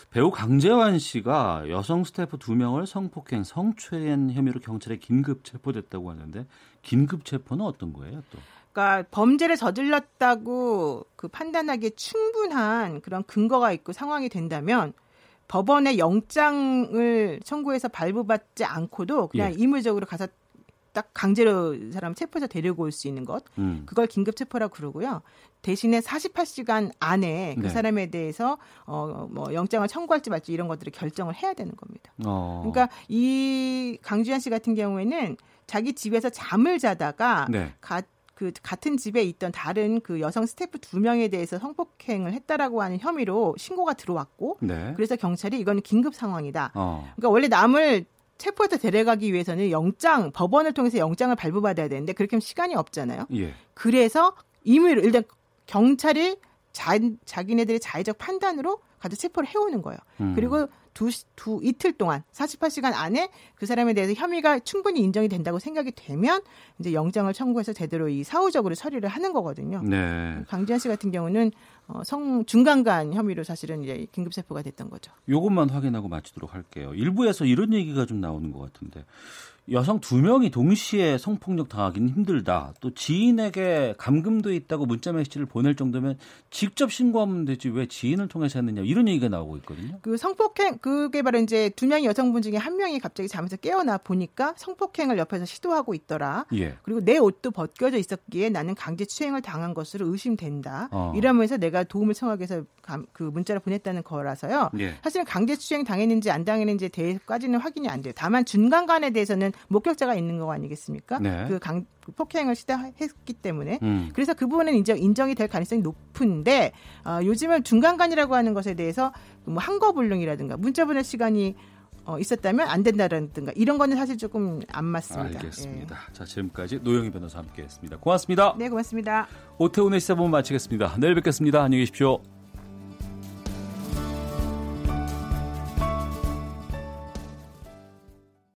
배우 강재환 씨가 여성 스태프 두 명을 성폭행, 성추행 혐의로 경찰에 긴급 체포됐다고 하는데 긴급 체포는 어떤 거예요, 또? 그러니까 범죄를 저질렀다고 그 판단하기에 충분한 그런 근거가 있고 상황이 된다면 법원에 영장을 청구해서 발부받지 않고도 그냥 예. 임의적으로 가서 딱 강제로 사람 체포해서 데리고 올 수 있는 것 음. 그걸 긴급 체포라고 그러고요. 대신에 48시간 안에 그 네. 사람에 대해서 어 뭐 영장을 청구할지 말지 이런 것들을 결정을 해야 되는 겁니다. 어. 그러니까 이 강주현 씨 같은 경우에는 자기 집에서 잠을 자다가 네. 가, 그 같은 집에 있던 다른 그 여성 스태프 두 명에 대해서 성폭행을 했다라고 하는 혐의로 신고가 들어왔고 네. 그래서 경찰이 이거는 긴급 상황이다. 어. 그러니까 원래 남을 체포해서 데려가기 위해서는 영장 법원을 통해서 영장을 발부받아야 되는데 그렇게 하면 시간이 없잖아요. 예. 그래서 임의로 일단 경찰이 자, 자기네들의 자의적 판단으로 가서 체포를 해오는 거예요. 음. 그리고 두, 두 이틀 동안 48시간 안에 그 사람에 대해서 혐의가 충분히 인정이 된다고 생각이 되면 이제 영장을 청구해서 제대로 이 사후적으로 처리를 하는 거거든요. 네. 강지현 씨 같은 경우는 어, 성 중간간 혐의로 사실은 이제 긴급 체포가 됐던 거죠. 요것만 확인하고 마치도록 할게요. 일부에서 이런 얘기가 좀 나오는 것 같은데 여성 두 명이 동시에 성폭력 당하기는 힘들다. 또 지인에게 감금돼 있다고 문자 메시지를 보낼 정도면 직접 신고하면 되지 왜 지인을 통해서 했느냐 이런 얘기가 나오고 있거든요. 그 성폭행 그게 바로 이제 두 명의 여성분 중에 한 명이 갑자기 잠에서 깨어나 보니까 성폭행을 옆에서 시도하고 있더라. 예. 그리고 내 옷도 벗겨져 있었기에 나는 강제 추행을 당한 것으로 의심된다. 어. 이러면서 내가 도움을 청하기 위해서 그 문자를 보냈다는 거라서요. 예. 사실은 강제 추행 당했는지 안 당했는지에 대해서까지는 확인이 안 돼요. 다만 중간간에 대해서는 목격자가 있는 거 아니겠습니까? 네. 그 강, 그 폭행을 시도했기 때문에 음. 그래서 그 부분은 인정 인정이 될 가능성이 높은데 어, 요즘은 중간간이라고 하는 것에 대해서 뭐 한거불능이라든가 문자 보낼 시간이 어, 있었다면 안 된다라든가 이런 거는 사실 조금 안 맞습니다. 알겠습니다. 예. 자 지금까지 노영희 변호사 함께했습니다. 고맙습니다. 네 고맙습니다. 오태훈의 시사본 마치겠습니다. 내일 뵙겠습니다. 안녕히 계십시오.